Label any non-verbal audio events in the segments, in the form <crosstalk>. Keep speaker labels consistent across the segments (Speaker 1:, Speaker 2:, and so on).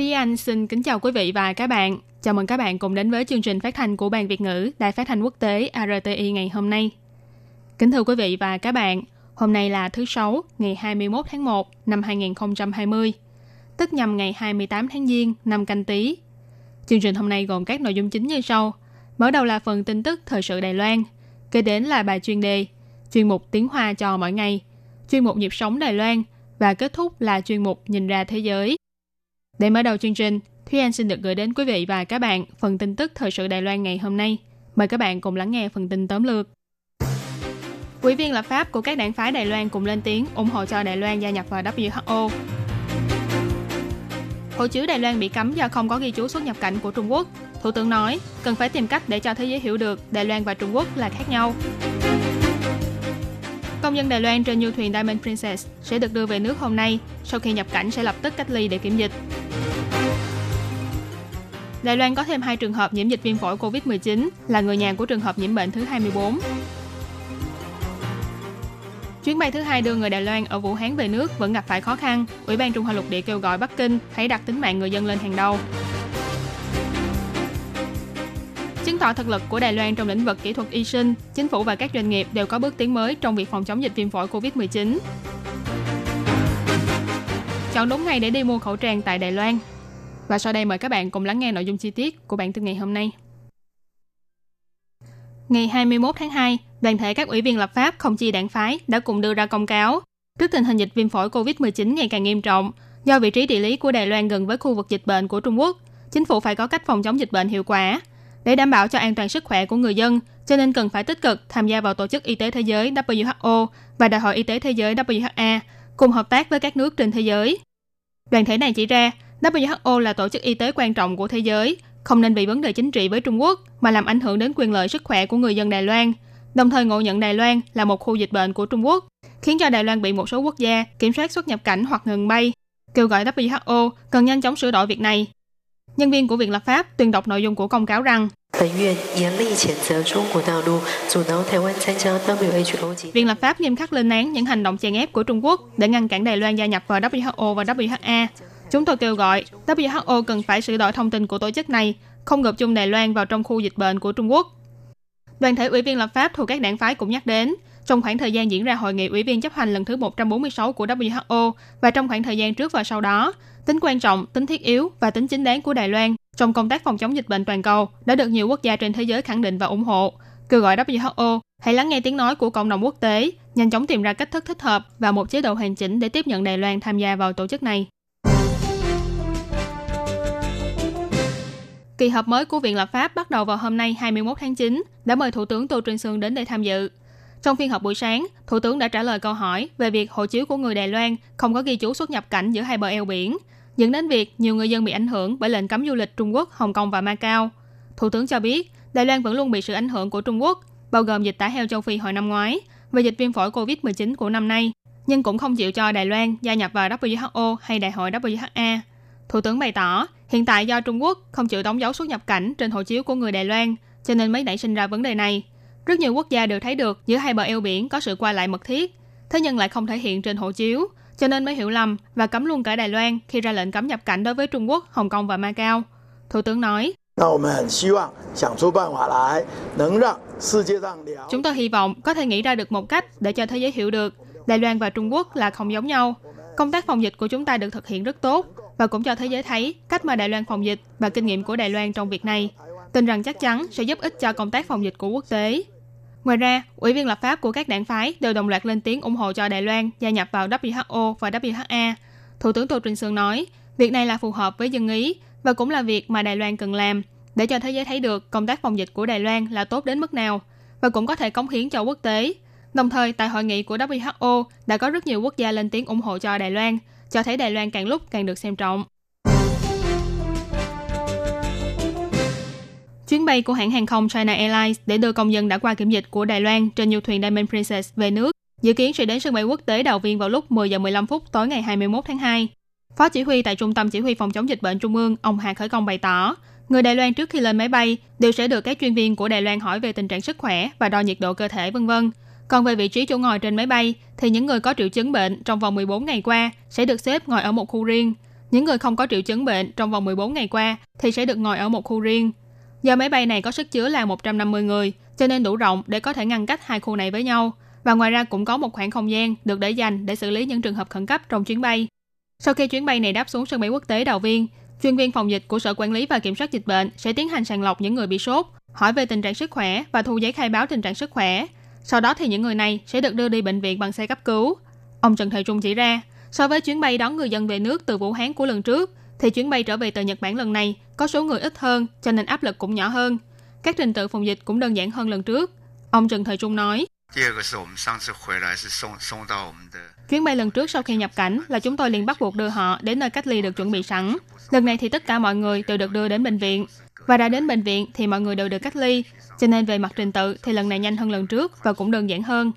Speaker 1: Thúy Anh xin kính chào quý vị và các bạn. Chào mừng các bạn cùng đến với chương trình phát thanh của Ban Việt ngữ Đài Phát thanh Quốc tế RTI ngày hôm nay. Kính thưa quý vị và các bạn, hôm nay là thứ Sáu, ngày 21 tháng 1 năm 2020, tức nhằm ngày 28 tháng Giêng năm canh Tý. Chương trình hôm nay gồm các nội dung chính như sau. Mở đầu là phần tin tức thời sự Đài Loan, kế đến là bài chuyên đề, chuyên mục tiếng Hoa cho mỗi ngày, chuyên mục nhịp sống Đài Loan và kết thúc là chuyên mục nhìn ra thế giới. Để mở đầu chương trình, Thúy Anh xin được gửi đến quý vị và các bạn phần tin tức thời sự Đài Loan ngày hôm nay. Mời các bạn cùng lắng nghe phần tin tóm lược. Quỹ viên lập pháp của các đảng phái Đài Loan cùng lên tiếng ủng hộ cho Đài Loan gia nhập vào WHO. Hộ chiếu Đài Loan bị cấm do không có ghi chú xuất nhập cảnh của Trung Quốc. Thủ tướng nói, cần phải tìm cách để cho thế giới hiểu được Đài Loan và Trung Quốc là khác nhau. Công dân Đài Loan trên du thuyền Diamond Princess sẽ được đưa về nước hôm nay, sau khi nhập cảnh sẽ lập tức cách ly để kiểm dịch. Đài Loan có thêm hai trường hợp nhiễm dịch viêm phổi COVID-19 là người nhà của trường hợp nhiễm bệnh thứ 24. Chuyến bay thứ hai đưa người Đài Loan ở Vũ Hán về nước vẫn gặp phải khó khăn. Ủy ban Trung Hoa Lục Địa kêu gọi Bắc Kinh hãy đặt tính mạng người dân lên hàng đầu. Chứng tỏ thực lực của Đài Loan trong lĩnh vực kỹ thuật y sinh, chính phủ và các doanh nghiệp đều có bước tiến mới trong việc phòng chống dịch viêm phổi COVID-19. Chọn đúng ngày để đi mua khẩu trang tại Đài Loan. Và sau đây mời các bạn cùng lắng nghe nội dung chi tiết của bản tin ngày hôm nay. Ngày 21 tháng 2, đoàn thể các ủy viên lập pháp không chi đảng phái đã cùng đưa ra công cáo trước tình hình dịch viêm phổi COVID-19 ngày càng nghiêm trọng. Do vị trí địa lý của Đài Loan gần với khu vực dịch bệnh của Trung Quốc, chính phủ phải có cách phòng chống dịch bệnh hiệu quả. Để đảm bảo cho an toàn sức khỏe của người dân, cho nên cần phải tích cực tham gia vào Tổ chức Y tế Thế giới WHO và Đại hội Y tế Thế giới WHA, cùng hợp tác với các nước trên thế giới. Đoàn thể này chỉ ra, WHO là tổ chức y tế quan trọng của thế giới, không nên vì vấn đề chính trị với Trung Quốc mà làm ảnh hưởng đến quyền lợi sức khỏe của người dân Đài Loan, đồng thời ngộ nhận Đài Loan là một khu dịch bệnh của Trung Quốc, khiến cho Đài Loan bị một số quốc gia kiểm soát xuất nhập cảnh hoặc ngừng bay, kêu gọi WHO cần nhanh chóng sửa đổi việc này. Nhân viên của Viện Lập pháp tuyên đọc nội dung của công cáo rằng
Speaker 2: 院严厉谴责中国大陆阻挠台湾参加 WHO 及
Speaker 1: Viện Lập pháp nghiêm khắc lên án những hành động chèn ép của Trung Quốc để ngăn cản Đài Loan gia nhập vào WHO và WHA. Chúng tôi kêu gọi WHO cần phải sửa đổi thông tin của tổ chức này, không gộp chung Đài Loan vào trong khu dịch bệnh của Trung Quốc. Đoàn thể ủy viên lập pháp thuộc các đảng phái cũng nhắc đến, trong khoảng thời gian diễn ra hội nghị ủy viên chấp hành lần thứ 146 của WHO và trong khoảng thời gian trước và sau đó, tính quan trọng, tính thiết yếu và tính chính đáng của Đài Loan trong công tác phòng chống dịch bệnh toàn cầu đã được nhiều quốc gia trên thế giới khẳng định và ủng hộ. Kêu gọi WHO hãy lắng nghe tiếng nói của cộng đồng quốc tế, nhanh chóng tìm ra cách thức thích hợp và một chế độ hoàn chỉnh để tiếp nhận Đài Loan tham gia vào tổ chức này. Kỳ họp mới của Viện Lập pháp bắt đầu vào hôm nay 21 tháng 9 đã mời Thủ tướng Tô Trinh Sương đến để tham dự. Trong phiên họp buổi sáng, Thủ tướng đã trả lời câu hỏi về việc hộ chiếu của người Đài Loan không có ghi chú xuất nhập cảnh giữa hai bờ eo biển, dẫn đến việc nhiều người dân bị ảnh hưởng bởi lệnh cấm du lịch Trung Quốc, Hồng Kông và Macau. Thủ tướng cho biết, Đài Loan vẫn luôn bị sự ảnh hưởng của Trung Quốc, bao gồm dịch tả heo châu Phi hồi năm ngoái và dịch viêm phổi COVID-19 của năm nay, nhưng cũng không chịu cho Đài Loan gia nhập vào WHO hay Đại hội WHA. Thủ tướng bày tỏ, hiện tại do Trung Quốc không chịu đóng dấu xuất nhập cảnh trên hộ chiếu của người Đài Loan, cho nên mới nảy sinh ra vấn đề này. Rất nhiều quốc gia đều thấy được giữa hai bờ eo biển có sự qua lại mật thiết, thế nhưng lại không thể hiện trên hộ chiếu, cho nên mới hiểu lầm và cấm luôn cả Đài Loan khi ra lệnh cấm nhập cảnh đối với Trung Quốc, Hồng Kông và Macau. Thủ tướng nói, Chúng tôi hy vọng có thể nghĩ ra được một cách để cho thế giới hiểu được Đài Loan và Trung Quốc là không giống nhau. Công tác phòng dịch của chúng ta được thực hiện rất tốt và cũng cho thế giới thấy cách mà Đài Loan phòng dịch và kinh nghiệm của Đài Loan trong việc này. Tin rằng chắc chắn sẽ giúp ích cho công tác phòng dịch của quốc tế. Ngoài ra, ủy viên lập pháp của các đảng phái đều đồng loạt lên tiếng ủng hộ cho Đài Loan gia nhập vào WHO và WHA. Thủ tướng Tô Trinh Sương nói, việc này là phù hợp với dân ý và cũng là việc mà Đài Loan cần làm để cho thế giới thấy được công tác phòng dịch của Đài Loan là tốt đến mức nào và cũng có thể cống hiến cho quốc tế. Đồng thời, tại hội nghị của WHO đã có rất nhiều quốc gia lên tiếng ủng hộ cho Đài Loan, cho thấy Đài Loan càng lúc càng được xem trọng. Chuyến bay của hãng hàng không China Airlines để đưa công dân đã qua kiểm dịch của Đài Loan trên du thuyền Diamond Princess về nước dự kiến sẽ đến sân bay quốc tế Đào Viên vào lúc 10 giờ 15 phút tối ngày 21 tháng 2. Phó chỉ huy tại Trung tâm Chỉ huy Phòng chống dịch bệnh Trung ương, ông Hà Khởi Công bày tỏ, người Đài Loan trước khi lên máy bay đều sẽ được các chuyên viên của Đài Loan hỏi về tình trạng sức khỏe và đo nhiệt độ cơ thể vân vân. Còn về vị trí chỗ ngồi trên máy bay thì những người có triệu chứng bệnh trong vòng 14 ngày qua sẽ được xếp ngồi ở một khu riêng. Những người không có triệu chứng bệnh trong vòng 14 ngày qua thì sẽ được ngồi ở một khu riêng. Do máy bay này có sức chứa là 150 người, cho nên đủ rộng để có thể ngăn cách hai khu này với nhau. Và ngoài ra cũng có một khoảng không gian được để dành để xử lý những trường hợp khẩn cấp trong chuyến bay. Sau khi chuyến bay này đáp xuống sân bay quốc tế Đào Viên, chuyên viên phòng dịch của Sở Quản lý và Kiểm soát Dịch bệnh sẽ tiến hành sàng lọc những người bị sốt, hỏi về tình trạng sức khỏe và thu giấy khai báo tình trạng sức khỏe. Sau đó thì những người này sẽ được đưa đi bệnh viện bằng xe cấp cứu. Ông Trần Thời Trung chỉ ra, so với chuyến bay đón người dân về nước từ Vũ Hán của lần trước, thì chuyến bay trở về từ Nhật Bản lần này có số người ít hơn cho nên áp lực cũng nhỏ hơn. Các trình tự phòng dịch cũng đơn giản hơn lần trước. Ông Trần Thời Trung nói, Chuyến bay lần trước sau khi nhập cảnh là chúng tôi liền bắt buộc đưa họ đến nơi cách ly được chuẩn bị sẵn. Lần này thì tất cả mọi người đều được đưa đến bệnh viện. Và đã đến bệnh viện thì mọi người đều được cách ly. Cho nên về mặt trình tự thì lần này nhanh hơn lần trước và cũng đơn giản hơn.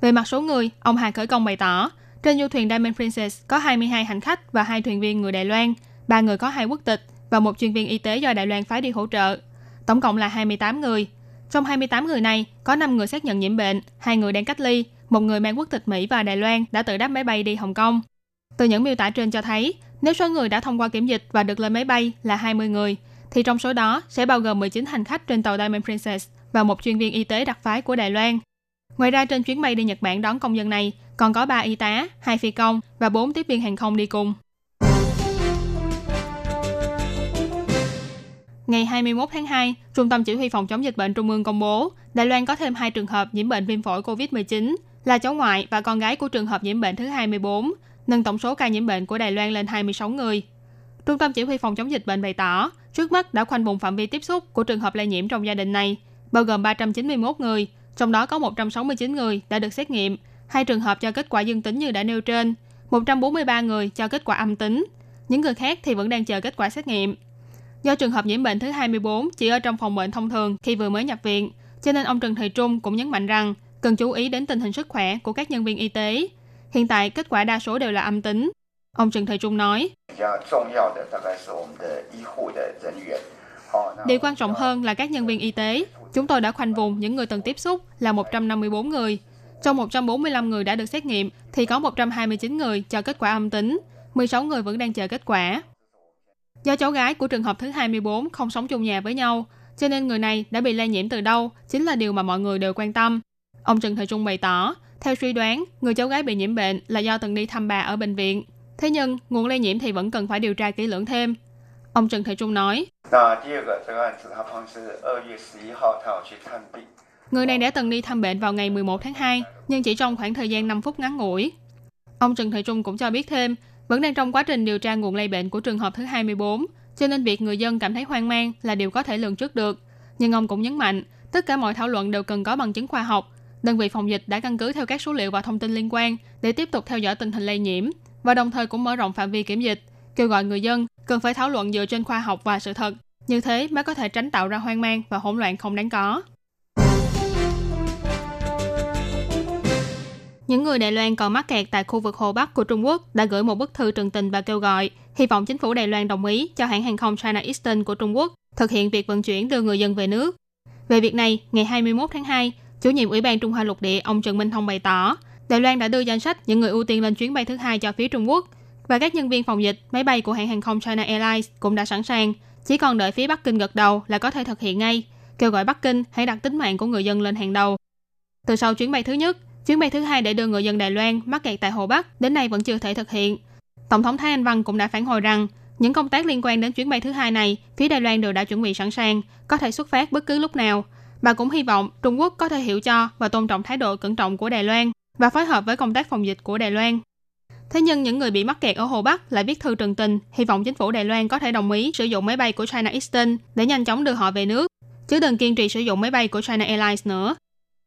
Speaker 1: Về mặt số người, ông Hà Khởi Công bày tỏ, trên du thuyền Diamond Princess có 22 hành khách và hai thuyền viên người Đài Loan, ba người có hai quốc tịch và một chuyên viên y tế do Đài Loan phái đi hỗ trợ. Tổng cộng là 28 người. Trong 28 người này, có 5 người xác nhận nhiễm bệnh, hai người đang cách ly, một người mang quốc tịch Mỹ và Đài Loan đã tự đáp máy bay đi Hồng Kông. Từ những miêu tả trên cho thấy, nếu số người đã thông qua kiểm dịch và được lên máy bay là 20 người, thì trong số đó sẽ bao gồm 19 hành khách trên tàu Diamond Princess và một chuyên viên y tế đặc phái của Đài Loan. Ngoài ra trên chuyến bay đi Nhật Bản đón công dân này còn có 3 y tá, 2 phi công và 4 tiếp viên hàng không đi cùng. Ngày 21 tháng 2, Trung tâm Chỉ huy Phòng chống dịch bệnh Trung ương công bố, Đài Loan có thêm hai trường hợp nhiễm bệnh viêm phổi COVID-19, là cháu ngoại và con gái của trường hợp nhiễm bệnh thứ 24, nâng tổng số ca nhiễm bệnh của Đài Loan lên 26 người. Trung tâm Chỉ huy Phòng chống dịch bệnh bày tỏ, trước mắt đã khoanh vùng phạm vi tiếp xúc của trường hợp lây nhiễm trong gia đình này, bao gồm 391 người, trong đó có 169 người đã được xét nghiệm, hai trường hợp cho kết quả dương tính như đã nêu trên, 143 người cho kết quả âm tính. Những người khác thì vẫn đang chờ kết quả xét nghiệm. Do trường hợp nhiễm bệnh thứ 24 chỉ ở trong phòng bệnh thông thường khi vừa mới nhập viện, cho nên ông Trần Thời Trung cũng nhấn mạnh rằng cần chú ý đến tình hình sức khỏe của các nhân viên y tế. Hiện tại kết quả đa số đều là âm tính. Ông Trần Thời Trung nói, Điều quan trọng hơn là các nhân viên y tế. Chúng tôi đã khoanh vùng những người từng tiếp xúc là 154 người. Trong 145 người đã được xét nghiệm thì có 129 người cho kết quả âm tính, 16 người vẫn đang chờ kết quả. Do cháu gái của trường hợp thứ 24 không sống chung nhà với nhau, cho nên người này đã bị lây nhiễm từ đâu chính là điều mà mọi người đều quan tâm. Ông Trần Thời Trung bày tỏ, theo suy đoán, người cháu gái bị nhiễm bệnh là do từng đi thăm bà ở bệnh viện. Thế nhưng, nguồn lây nhiễm thì vẫn cần phải điều tra kỹ lưỡng thêm. Ông Trần Thời Trung nói, Người này đã từng đi thăm bệnh vào ngày 11 tháng 2, nhưng chỉ trong khoảng thời gian 5 phút ngắn ngủi. Ông Trần Thời Trung cũng cho biết thêm, vẫn đang trong quá trình điều tra nguồn lây bệnh của trường hợp thứ 24, cho nên việc người dân cảm thấy hoang mang là điều có thể lường trước được. Nhưng ông cũng nhấn mạnh, tất cả mọi thảo luận đều cần có bằng chứng khoa học. Đơn vị phòng dịch đã căn cứ theo các số liệu và thông tin liên quan để tiếp tục theo dõi tình hình lây nhiễm và đồng thời cũng mở rộng phạm vi kiểm dịch, kêu gọi người dân cần phải thảo luận dựa trên khoa học và sự thật. Như thế mới có thể tránh tạo ra hoang mang và hỗn loạn không đáng có. Những người Đài Loan còn mắc kẹt tại khu vực Hồ Bắc của Trung Quốc đã gửi một bức thư trần tình và kêu gọi hy vọng chính phủ Đài Loan đồng ý cho hãng hàng không China Eastern của Trung Quốc thực hiện việc vận chuyển đưa người dân về nước. Về việc này, ngày 21 tháng 2, chủ nhiệm Ủy ban Trung Hoa Lục Địa ông Trần Minh Thông bày tỏ, Đài Loan đã đưa danh sách những người ưu tiên lên chuyến bay thứ hai cho phía Trung Quốc và các nhân viên phòng dịch máy bay của hãng hàng không China Airlines cũng đã sẵn sàng, chỉ còn đợi phía Bắc Kinh gật đầu là có thể thực hiện ngay, kêu gọi Bắc Kinh hãy đặt tính mạng của người dân lên hàng đầu. Từ sau chuyến bay thứ nhất, Chuyến bay thứ hai để đưa người dân Đài Loan mắc kẹt tại Hồ Bắc đến nay vẫn chưa thể thực hiện. Tổng thống Thái Anh Văn cũng đã phản hồi rằng những công tác liên quan đến chuyến bay thứ hai này, phía Đài Loan đều đã chuẩn bị sẵn sàng, có thể xuất phát bất cứ lúc nào. Bà cũng hy vọng Trung Quốc có thể hiểu cho và tôn trọng thái độ cẩn trọng của Đài Loan và phối hợp với công tác phòng dịch của Đài Loan. Thế nhưng những người bị mắc kẹt ở Hồ Bắc lại viết thư trần tình, hy vọng chính phủ Đài Loan có thể đồng ý sử dụng máy bay của China Eastern để nhanh chóng đưa họ về nước, chứ đừng kiên trì sử dụng máy bay của China Airlines nữa.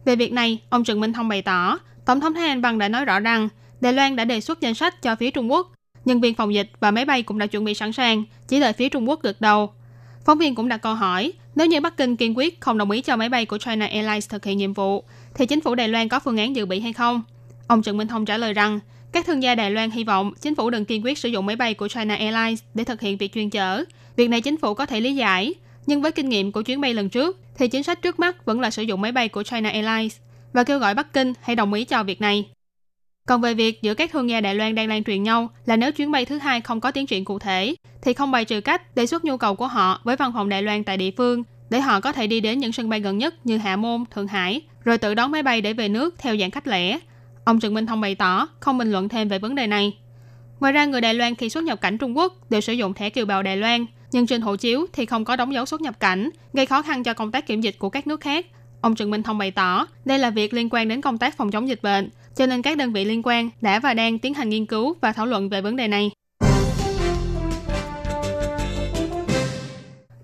Speaker 1: Về việc này, ông Trần Minh Thông bày tỏ, Tổng thống Thái Anh Văn đã nói rõ rằng Đài Loan đã đề xuất danh sách cho phía Trung Quốc nhân viên phòng dịch và máy bay cũng đã chuẩn bị sẵn sàng, chỉ đợi phía Trung Quốc gật đầu. Phóng viên cũng đặt câu hỏi, nếu như Bắc Kinh kiên quyết không đồng ý cho máy bay của China Airlines thực hiện nhiệm vụ, thì chính phủ Đài Loan có phương án dự bị hay không? Ông Trần Minh Thông trả lời rằng, các thương gia Đài Loan hy vọng chính phủ đừng kiên quyết sử dụng máy bay của China Airlines để thực hiện việc chuyên chở. Việc này chính phủ có thể lý giải, nhưng với kinh nghiệm của chuyến bay lần trước, thì chính sách trước mắt vẫn là sử dụng máy bay của China Airlines và kêu gọi Bắc Kinh hãy đồng ý cho việc này. Còn về việc giữa các thương gia Đài Loan đang lan truyền nhau là nếu chuyến bay thứ hai không có tiến triển cụ thể, thì không bài trừ cách đề xuất nhu cầu của họ với văn phòng Đài Loan tại địa phương để họ có thể đi đến những sân bay gần nhất như Hạ Môn, Thượng Hải, rồi tự đón máy bay để về nước theo dạng khách lẻ. Ông Trần Minh Thông bày tỏ không bình luận thêm về vấn đề này. Ngoài ra, người Đài Loan khi xuất nhập cảnh Trung Quốc đều sử dụng thẻ kiều bào Đài Loan, nhưng trên hộ chiếu thì không có đóng dấu xuất nhập cảnh, gây khó khăn cho công tác kiểm dịch của các nước khác. Ông Trần Minh Thông bày tỏ, đây là việc liên quan đến công tác phòng chống dịch bệnh, cho nên các đơn vị liên quan đã và đang tiến hành nghiên cứu và thảo luận về vấn đề này.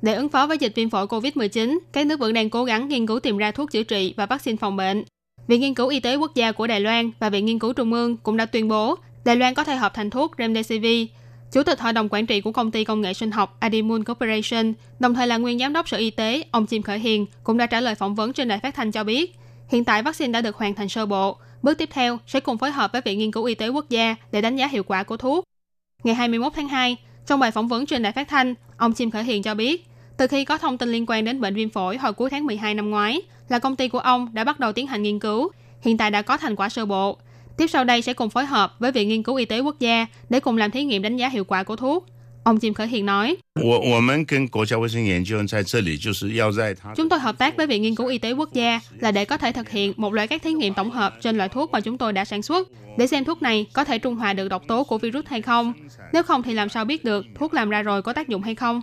Speaker 1: Để ứng phó với dịch viêm phổi COVID-19, các nước vẫn đang cố gắng nghiên cứu tìm ra thuốc chữa trị và vaccine phòng bệnh. Viện Nghiên cứu Y tế Quốc gia của Đài Loan và Viện Nghiên cứu Trung ương cũng đã tuyên bố Đài Loan có thể hợp thành thuốc Remdesivir. Chủ tịch Hội đồng Quản trị của công ty công nghệ sinh học Adimun Corporation, đồng thời là nguyên giám đốc Sở Y tế, ông Chim Khởi Hiền, cũng đã trả lời phỏng vấn trên đài phát thanh cho biết, hiện tại vaccine đã được hoàn thành sơ bộ. Bước tiếp theo sẽ cùng phối hợp với Viện Nghiên cứu Y tế Quốc gia để đánh giá hiệu quả của thuốc. Ngày 21 tháng 2, trong bài phỏng vấn trên đài phát thanh, ông Chim Khởi Hiền cho biết, từ khi có thông tin liên quan đến bệnh viêm phổi hồi cuối tháng 12 năm ngoái, là công ty của ông đã bắt đầu tiến hành nghiên cứu, hiện tại đã có thành quả sơ bộ. Tiếp sau đây sẽ cùng phối hợp với Viện Nghiên cứu Y tế Quốc gia để cùng làm thí nghiệm đánh giá hiệu quả của thuốc. Ông Chim Khởi Hiền nói, Chúng tôi hợp tác với Viện Nghiên cứu Y tế Quốc gia là để có thể thực hiện một loại các thí nghiệm tổng hợp trên loại thuốc mà chúng tôi đã sản xuất, để xem thuốc này có thể trung hòa được độc tố của virus hay không. Nếu không thì làm sao biết được thuốc làm ra rồi có tác dụng hay không.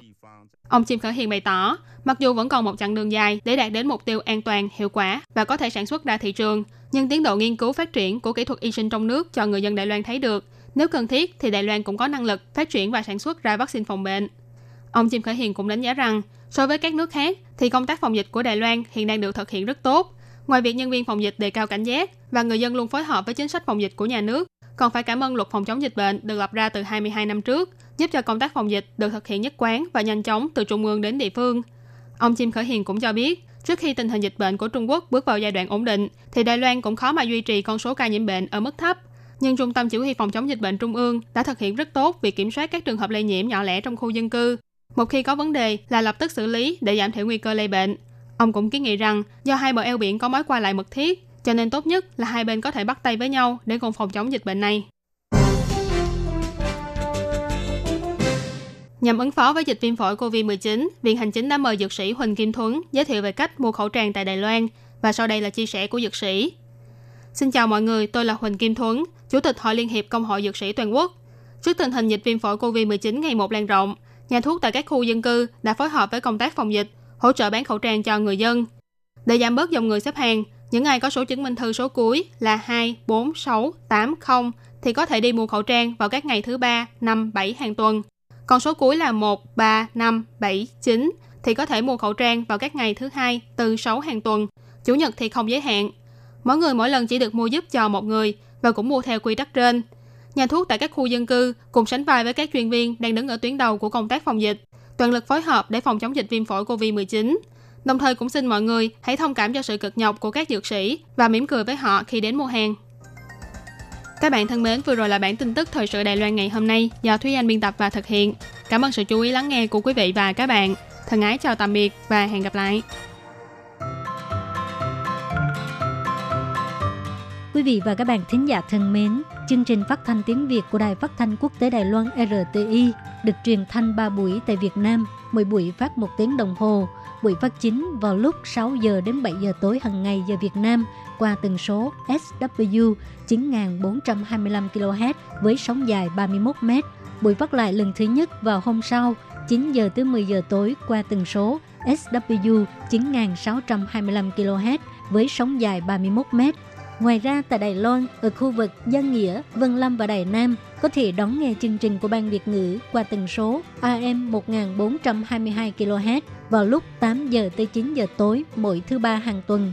Speaker 1: Ông Chim Khởi Hiền bày tỏ, mặc dù vẫn còn một chặng đường dài để đạt đến mục tiêu an toàn, hiệu quả và có thể sản xuất ra thị trường, nhưng tiến độ nghiên cứu phát triển của kỹ thuật y sinh trong nước cho người dân Đài Loan thấy được, nếu cần thiết thì Đài Loan cũng có năng lực phát triển và sản xuất ra vaccine phòng bệnh. Ông Chim Khởi Hiền cũng đánh giá rằng, so với các nước khác thì công tác phòng dịch của Đài Loan hiện đang được thực hiện rất tốt. Ngoài việc nhân viên phòng dịch đề cao cảnh giác và người dân luôn phối hợp với chính sách phòng dịch của nhà nước, còn phải cảm ơn luật phòng chống dịch bệnh được lập ra từ 22 năm trước, giúp cho công tác phòng dịch được thực hiện nhất quán và nhanh chóng từ trung ương đến địa phương. Ông Chim Khởi Hiền cũng cho biết, trước khi tình hình dịch bệnh của Trung Quốc bước vào giai đoạn ổn định, thì Đài Loan cũng khó mà duy trì con số ca nhiễm bệnh ở mức thấp. Nhưng Trung tâm Chỉ huy Phòng chống dịch bệnh Trung ương đã thực hiện rất tốt việc kiểm soát các trường hợp lây nhiễm nhỏ lẻ trong khu dân cư. Một khi có vấn đề là lập tức xử lý để giảm thiểu nguy cơ lây bệnh. Ông cũng kiến nghị rằng do hai bờ eo biển có mối qua lại mật thiết, cho nên tốt nhất là hai bên có thể bắt tay với nhau để cùng phòng chống dịch bệnh này. Nhằm ứng phó với dịch viêm phổi COVID-19, Viện Hành Chính đã mời dược sĩ Huỳnh Kim Thuấn giới thiệu về cách mua khẩu trang tại Đài Loan và sau đây là chia sẻ của dược sĩ. Xin chào mọi người, tôi là Huỳnh Kim Thuấn, Chủ tịch Hội Liên hiệp Công hội Dược sĩ Toàn quốc. Trước tình hình dịch viêm phổi COVID-19 ngày một lan rộng, nhà thuốc tại các khu dân cư đã phối hợp với công tác phòng dịch, hỗ trợ bán khẩu trang cho người dân. Để giảm bớt dòng người xếp hàng, những ai có số chứng minh thư số cuối là 2, 4, 6, 8, 0 thì có thể đi mua khẩu trang vào các ngày thứ ba, năm, 7 hàng tuần. Còn số cuối là 1, 3, 5, 7, 9 thì có thể mua khẩu trang vào các ngày thứ hai, từ 6 hàng tuần. Chủ nhật thì không giới hạn. Mỗi người mỗi lần chỉ được mua giúp cho một người và cũng mua theo quy tắc trên. Nhà thuốc tại các khu dân cư cùng sánh vai với các chuyên viên đang đứng ở tuyến đầu của công tác phòng dịch, toàn lực phối hợp để phòng chống dịch viêm phổi COVID-19. Đồng thời cũng xin mọi người hãy thông cảm cho sự cực nhọc của các dược sĩ và mỉm cười với họ khi đến mua hàng. Các bạn thân mến, vừa rồi là bản tin tức thời sự Đài Loan ngày hôm nay do Thúy Anh biên tập và thực hiện. Cảm ơn sự chú ý lắng nghe của quý vị và các bạn. Thân ái chào tạm biệt và hẹn gặp lại.
Speaker 3: Quý vị và các bạn thính giả thân mến, chương trình phát thanh tiếng Việt của Đài Phát thanh Quốc tế Đài Loan RTI được truyền thanh 3 buổi tại Việt Nam, mỗi buổi phát một tiếng đồng hồ. Buổi phát chính vào lúc 6 giờ đến 7 giờ tối hàng ngày giờ Việt Nam qua tần số SW 9425 kHz với sóng dài 31 m. Buổi phát lại lần thứ nhất vào hôm sau 9 giờ tới 10 giờ tối qua tần số SW 9625 kHz với sóng dài 31 m. Ngoài ra tại Đài Loan, ở khu vực Giang Nghĩa, Vân Lâm và Đài Nam có thể đón nghe chương trình của Ban Việt ngữ qua tần số AM 1422 kHz vào lúc 8 giờ tới 9 giờ tối mỗi thứ ba hàng tuần.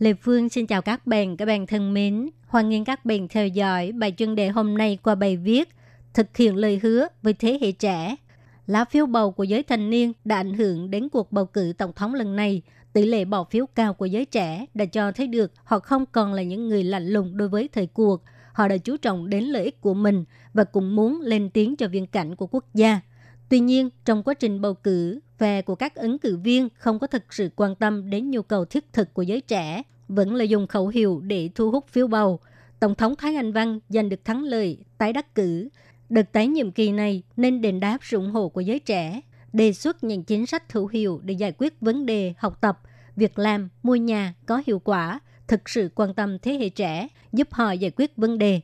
Speaker 3: Lê Phương xin chào các bạn, các bạn thân mến. Hoan nghênh các bạn theo dõi bài chuyên đề hôm nay qua bài viết Thực hiện lời hứa với thế hệ trẻ. Lá phiếu bầu của giới thanh niên đã ảnh hưởng đến cuộc bầu cử tổng thống lần này. Tỷ lệ bỏ phiếu cao của giới trẻ đã cho thấy được họ không còn là những người lạnh lùng đối với thời cuộc. Họ đã chú trọng đến lợi ích của mình và cũng muốn lên tiếng cho viên cảnh của quốc gia. Tuy nhiên, trong quá trình bầu cử, phe của các ứng cử viên không có thực sự quan tâm đến nhu cầu thiết thực của giới trẻ, vẫn là dùng khẩu hiệu để thu hút phiếu bầu. Tổng thống Thái Anh Văn giành được thắng lợi tái đắc cử. Đợt tái nhiệm kỳ này nên đền đáp sự ủng hộ của giới trẻ, đề xuất những chính sách hữu hiệu để giải quyết vấn đề học tập, việc làm, mua nhà có hiệu quả, thực sự quan tâm thế hệ trẻ, giúp họ giải quyết vấn đề.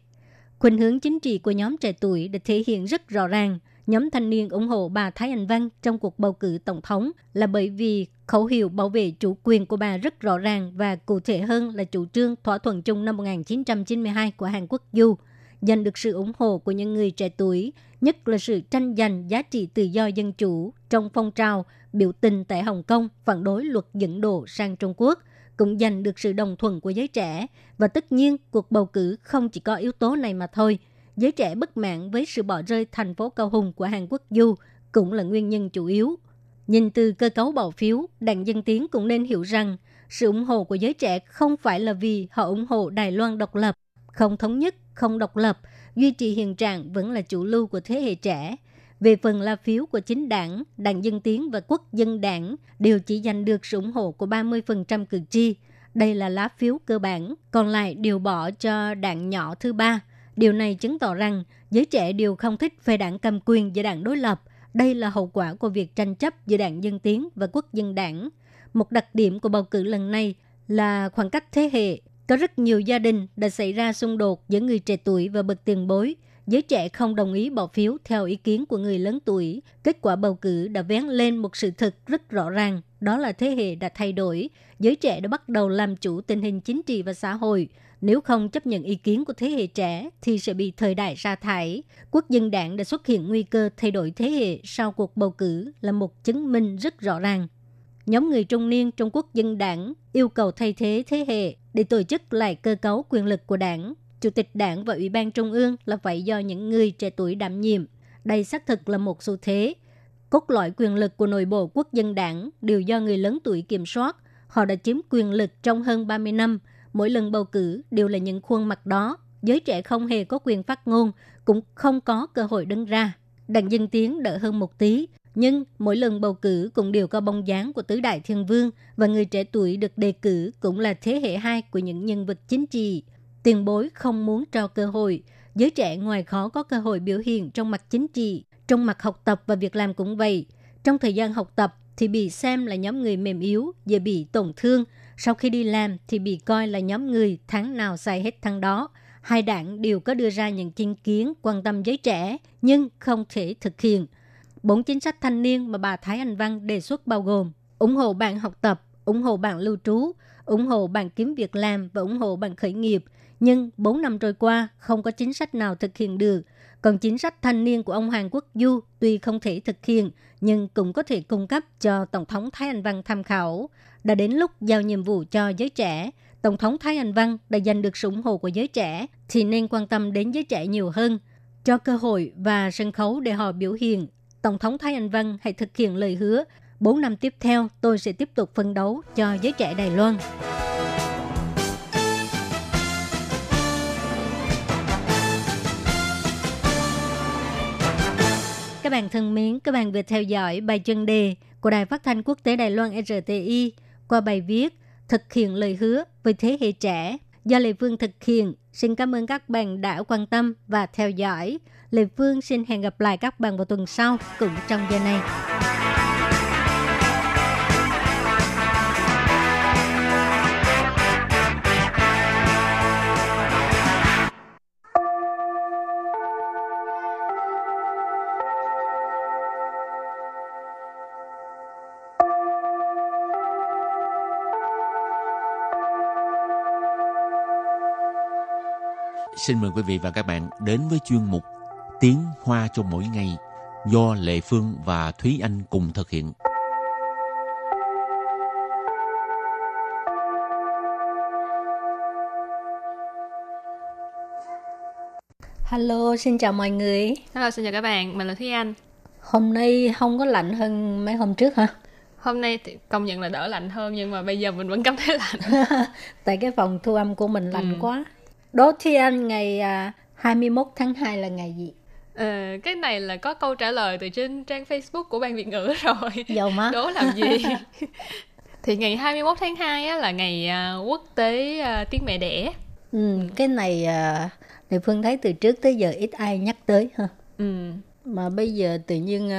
Speaker 3: Khuynh hướng chính trị của nhóm trẻ tuổi được thể hiện rất rõ ràng – nhóm thanh niên ủng hộ bà Thái Anh Văn trong cuộc bầu cử tổng thống là bởi vì khẩu hiệu bảo vệ chủ quyền của bà rất rõ ràng và cụ thể hơn là chủ trương thỏa thuận chung năm 1992 của Hàn Quốc Du, giành được sự ủng hộ của những người trẻ tuổi, nhất là sự tranh giành giá trị tự do dân chủ trong phong trào biểu tình tại Hồng Kông phản đối luật dẫn độ sang Trung Quốc, cũng giành được sự đồng thuận của giới trẻ. Và tất nhiên, cuộc bầu cử không chỉ có yếu tố này mà thôi – giới trẻ bất mãn với sự bỏ rơi thành phố Cao Hùng của Hàn Quốc Du cũng là nguyên nhân chủ yếu. Nhìn từ cơ cấu bỏ phiếu, đảng Dân Tiến cũng nên hiểu rằng sự ủng hộ của giới trẻ không phải là vì họ ủng hộ Đài Loan độc lập, không thống nhất, không độc lập, duy trì hiện trạng vẫn là chủ lưu của thế hệ trẻ. Về phần la phiếu của chính đảng, đảng Dân Tiến và Quốc dân đảng đều chỉ giành được sự ủng hộ của 30% cử tri. Đây là lá phiếu cơ bản, còn lại đều bỏ cho đảng nhỏ thứ ba – Điều này chứng tỏ rằng giới trẻ đều không thích phe đảng cầm quyền và đảng đối lập. Đây là hậu quả của việc tranh chấp giữa đảng Dân Tiến và Quốc dân đảng. Một đặc điểm của bầu cử lần này là khoảng cách thế hệ. Có rất nhiều gia đình đã xảy ra xung đột giữa người trẻ tuổi và bậc tiền bối. Giới trẻ không đồng ý bỏ phiếu theo ý kiến của người lớn tuổi. Kết quả bầu cử đã vén lên một sự thật rất rõ ràng. Đó là thế hệ đã thay đổi. Giới trẻ đã bắt đầu làm chủ tình hình chính trị và xã hội – nếu không chấp nhận ý kiến của thế hệ trẻ thì sẽ bị thời đại sa thải. Quốc dân đảng đã xuất hiện nguy cơ thay đổi thế hệ sau cuộc bầu cử là một chứng minh rất rõ ràng. Nhóm người trung niên trong quốc dân đảng yêu cầu thay thế thế hệ để tổ chức lại cơ cấu quyền lực của đảng. Chủ tịch đảng và Ủy ban Trung ương là phải do những người trẻ tuổi đảm nhiệm. Đây xác thực là một xu thế. Cốt lõi quyền lực của nội bộ quốc dân đảng đều do người lớn tuổi kiểm soát. Họ đã chiếm quyền lực trong hơn 30 năm – mỗi lần bầu cử đều là những khuôn mặt đó. Giới trẻ không hề có quyền phát ngôn, cũng không có cơ hội đứng ra. Đặng Dân Tiến đỡ hơn một tí, nhưng mỗi lần bầu cử cũng đều có bóng dáng của tứ đại thiên vương và người trẻ tuổi được đề cử cũng là thế hệ hai của những nhân vật chính trị. Tiền bối không muốn trao cơ hội, giới trẻ ngoài khó có cơ hội biểu hiện trong mặt chính trị, trong mặt học tập và việc làm cũng vậy. Trong thời gian học tập thì bị xem là nhóm người mềm yếu, dễ bị tổn thương, sau khi đi làm thì bị coi là nhóm người tháng nào xài hết tháng đó. Hai đảng đều có đưa ra những chính kiến quan tâm giới trẻ nhưng không thể thực hiện. Bốn chính sách thanh niên mà bà Thái Anh Văn đề xuất bao gồm ủng hộ bạn học tập, ủng hộ bạn lưu trú, ủng hộ bạn kiếm việc làm và ủng hộ bạn khởi nghiệp. Nhưng 4 năm trôi qua, không có chính sách nào thực hiện được. Còn chính sách thanh niên của ông Hàn Quốc Du tuy không thể thực hiện, nhưng cũng có thể cung cấp cho Tổng thống Thái Anh Văn tham khảo đã đến lúc giao nhiệm vụ cho giới trẻ. Tổng thống Thái Anh Văn đã giành được sự ủng hộ của giới trẻ thì nên quan tâm đến giới trẻ nhiều hơn, cho cơ hội và sân khấu để họ biểu hiện. Tổng thống Thái Anh Văn hãy thực hiện lời hứa, 4 năm tiếp theo tôi sẽ tiếp tục phân đấu cho giới trẻ Đài Loan. Các bạn thân mến, các bạn vừa theo dõi bài chân đề của Đài Phát thanh Quốc tế Đài Loan RTI qua bài viết Thực hiện lời hứa với thế hệ trẻ do Lê Phương thực hiện. Xin cảm ơn các bạn đã quan tâm và theo dõi. Lê Phương xin hẹn gặp lại các bạn vào tuần sau cũng trong giờ này.
Speaker 4: Xin mời quý vị và các bạn đến với chuyên mục Tiếng Hoa cho mỗi ngày do Lệ Phương và Thúy Anh cùng thực hiện.
Speaker 3: Hello, xin chào mọi người.
Speaker 1: Hello, xin chào các bạn, mình là Thúy Anh.
Speaker 3: Hôm nay không có lạnh hơn mấy hôm trước hả?
Speaker 1: Hôm nay thì công nhận là đỡ lạnh hơn nhưng mà bây giờ mình vẫn cảm thấy lạnh. <laughs>
Speaker 3: Tại cái phòng thu âm của mình lạnh
Speaker 1: Ừ.
Speaker 3: quá. Đố Thúy Anh ngày à, 21 tháng 2 là ngày gì?
Speaker 1: Ờ, cái này là có câu trả lời từ trên trang Facebook của Ban Việt ngữ <laughs> rồi.
Speaker 3: Dầu má.
Speaker 1: Đố làm gì? <laughs> thì ngày 21 tháng 2 á, là ngày à, quốc tế à, tiếng mẹ đẻ.
Speaker 3: Ừ, cái này à, Lệ Phương thấy từ trước tới giờ ít ai nhắc tới ha.
Speaker 1: Ừ.
Speaker 3: Mà bây giờ tự nhiên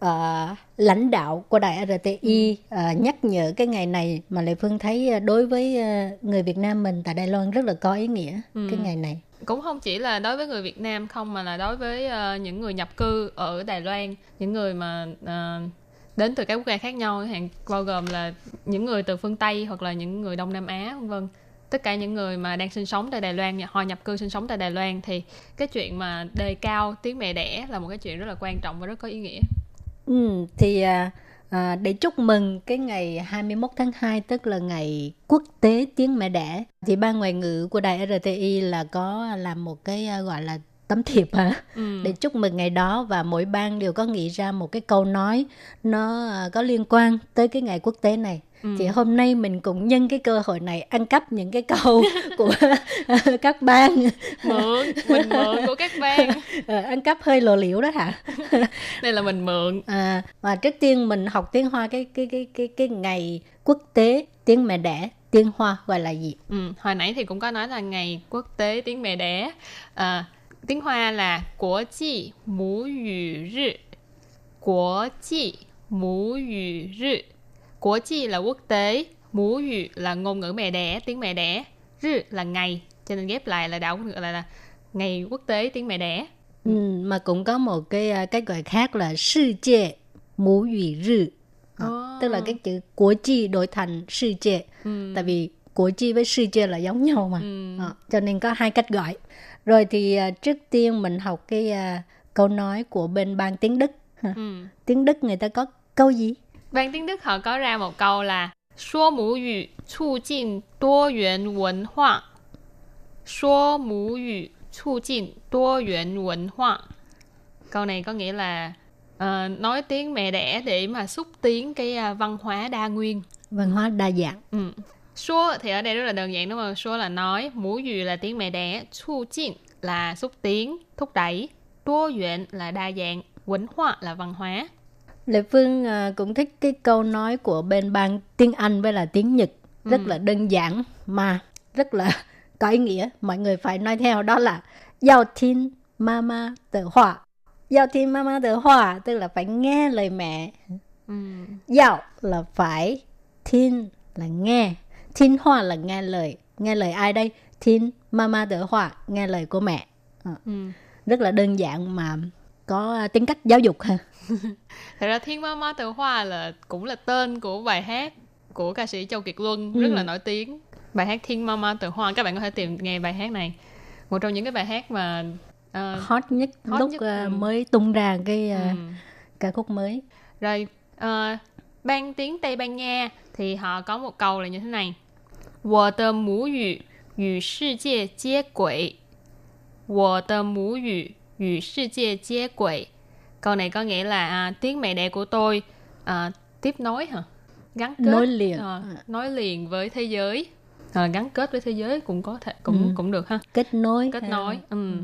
Speaker 3: à, lãnh đạo của đài RTI à, nhắc nhở cái ngày này mà Lệ Phương thấy à, đối với à, người Việt Nam mình tại Đài Loan rất là có ý nghĩa cái ngày này.
Speaker 1: cũng không chỉ là đối với người Việt Nam không mà là đối với ờ, những người nhập cư ở Đài Loan, những người mà ờ, đến từ các quốc gia khác nhau, hạn bao gồm là những người từ phương Tây hoặc là những người Đông Nam Á vân vân. Tất cả những người mà đang sinh sống tại Đài Loan, họ nhập cư sinh sống tại Đài Loan thì cái chuyện mà đề cao tiếng mẹ đẻ là một cái chuyện rất là quan trọng và rất có ý nghĩa.
Speaker 3: Ừ, thì à, à, để chúc mừng cái ngày 21 tháng 2 tức là ngày quốc tế tiếng mẹ đẻ thì ban ngoại ngữ của đài RTI là có làm một cái à, gọi là tấm thiệp hả
Speaker 1: Ừ.
Speaker 3: để chúc mừng ngày đó và mỗi ban đều có nghĩ ra một cái câu nói nó à, có liên quan tới cái ngày quốc tế này
Speaker 1: ừ.
Speaker 3: thì hôm nay mình cũng nhân cái cơ hội này ăn cắp những cái câu <laughs> của <laughs> các bang.
Speaker 1: Mượn mình mượn của các bang.
Speaker 3: À, <laughs> ăn cắp hơi lộ liễu đó hả?
Speaker 1: Đây là mình mượn.
Speaker 3: À, và trước tiên mình học tiếng hoa cái cái cái cái cái ngày quốc tế tiếng mẹ đẻ tiếng hoa gọi là gì?
Speaker 1: Ừ, hồi nãy thì cũng có nói là ngày quốc tế tiếng mẹ đẻ. À, tiếng hoa là quốc tế mũ ngữ quốc tế mũ ngữ Quốc际là quốc tế,母语là ngôn ngữ mẹ đẻ, tiếng mẹ đẻ. Rư là ngày, cho nên ghép lại là đảo ngược lại là ngày quốc tế tiếng mẹ đẻ.
Speaker 3: Ừ, mà cũng có một cái à, cái gọi khác là世界母语日. À,
Speaker 1: Ồ.
Speaker 3: Tức là cái chữ quốc chi đổi thành世界.
Speaker 1: Ừ.
Speaker 3: Tại vì quốc chi với世界là giống nhau mà.
Speaker 1: Ừ.
Speaker 3: Ờ, cho nên có hai cách gọi. Rồi thì à, trước tiên mình học cái à, câu nói của bên ban tiếng Đức. ha.
Speaker 1: Ừ.
Speaker 3: Tiếng Đức người ta có câu gì?
Speaker 1: Ban tiếng Đức họ có ra một câu là 说母语促进多元文化。说母语促进多元文化。Câu này có nghĩa là ờ, nói tiếng mẹ đẻ để mà xúc tiến cái à, văn hóa đa nguyên.
Speaker 3: Văn hóa đa dạng.
Speaker 1: Ừ. Số thì ở đây rất là đơn giản đúng không? Số là nói, mũi dùy là tiếng mẹ đẻ, chu chinh là xúc tiến, thúc đẩy, đua duyện là đa dạng, quấn hóa là văn hóa.
Speaker 3: Lệ Phương à, cũng thích cái câu nói của bên ban tiếng Anh với là tiếng Nhật. Rất là đơn giản mà rất là có ý nghĩa. Mọi người phải nói theo đó là giao tin mama tự họa. Giao tin mama tự họa tức là phải nghe lời mẹ.
Speaker 1: Ừ.
Speaker 3: giao là phải tin là nghe. Tin hoa là nghe lời. Nghe lời ai đây? Tin mama tự họa nghe lời của mẹ. Ờ,
Speaker 1: Ừ.
Speaker 3: rất là đơn giản mà có à, tính cách giáo dục ha <laughs>
Speaker 1: Thật ra Thiên Ma Ma Tự Hoa là cũng là tên của bài hát của ca sĩ Châu Kiệt Luân rất
Speaker 3: Ừ.
Speaker 1: là nổi tiếng. Bài hát Thiên Ma Ma Tự Hoa các bạn có thể tìm nghe bài hát này. Một trong những cái bài hát mà ờ,
Speaker 3: hot nhất
Speaker 1: Hot
Speaker 3: lúc
Speaker 1: nhất,
Speaker 3: à,
Speaker 1: ừ.
Speaker 3: mới tung ra cái à,
Speaker 1: ừ.
Speaker 3: ca khúc mới
Speaker 1: Rồi, ờ, ban tiếng Tây Ban Nha thì họ có một câu là như thế này. 我的母语与世界接轨。我的母语与世界接轨. Câu này có nghĩa là à, tiếng mẹ đẻ của tôi à, tiếp nối hả? Gắn kết
Speaker 3: Nối liền.
Speaker 1: Ờ, nối liền với thế giới. Ờ, gắn kết với thế giới cũng có thể cũng
Speaker 3: Ừ.
Speaker 1: cũng được ha
Speaker 3: kết nối
Speaker 1: kết nối ừ.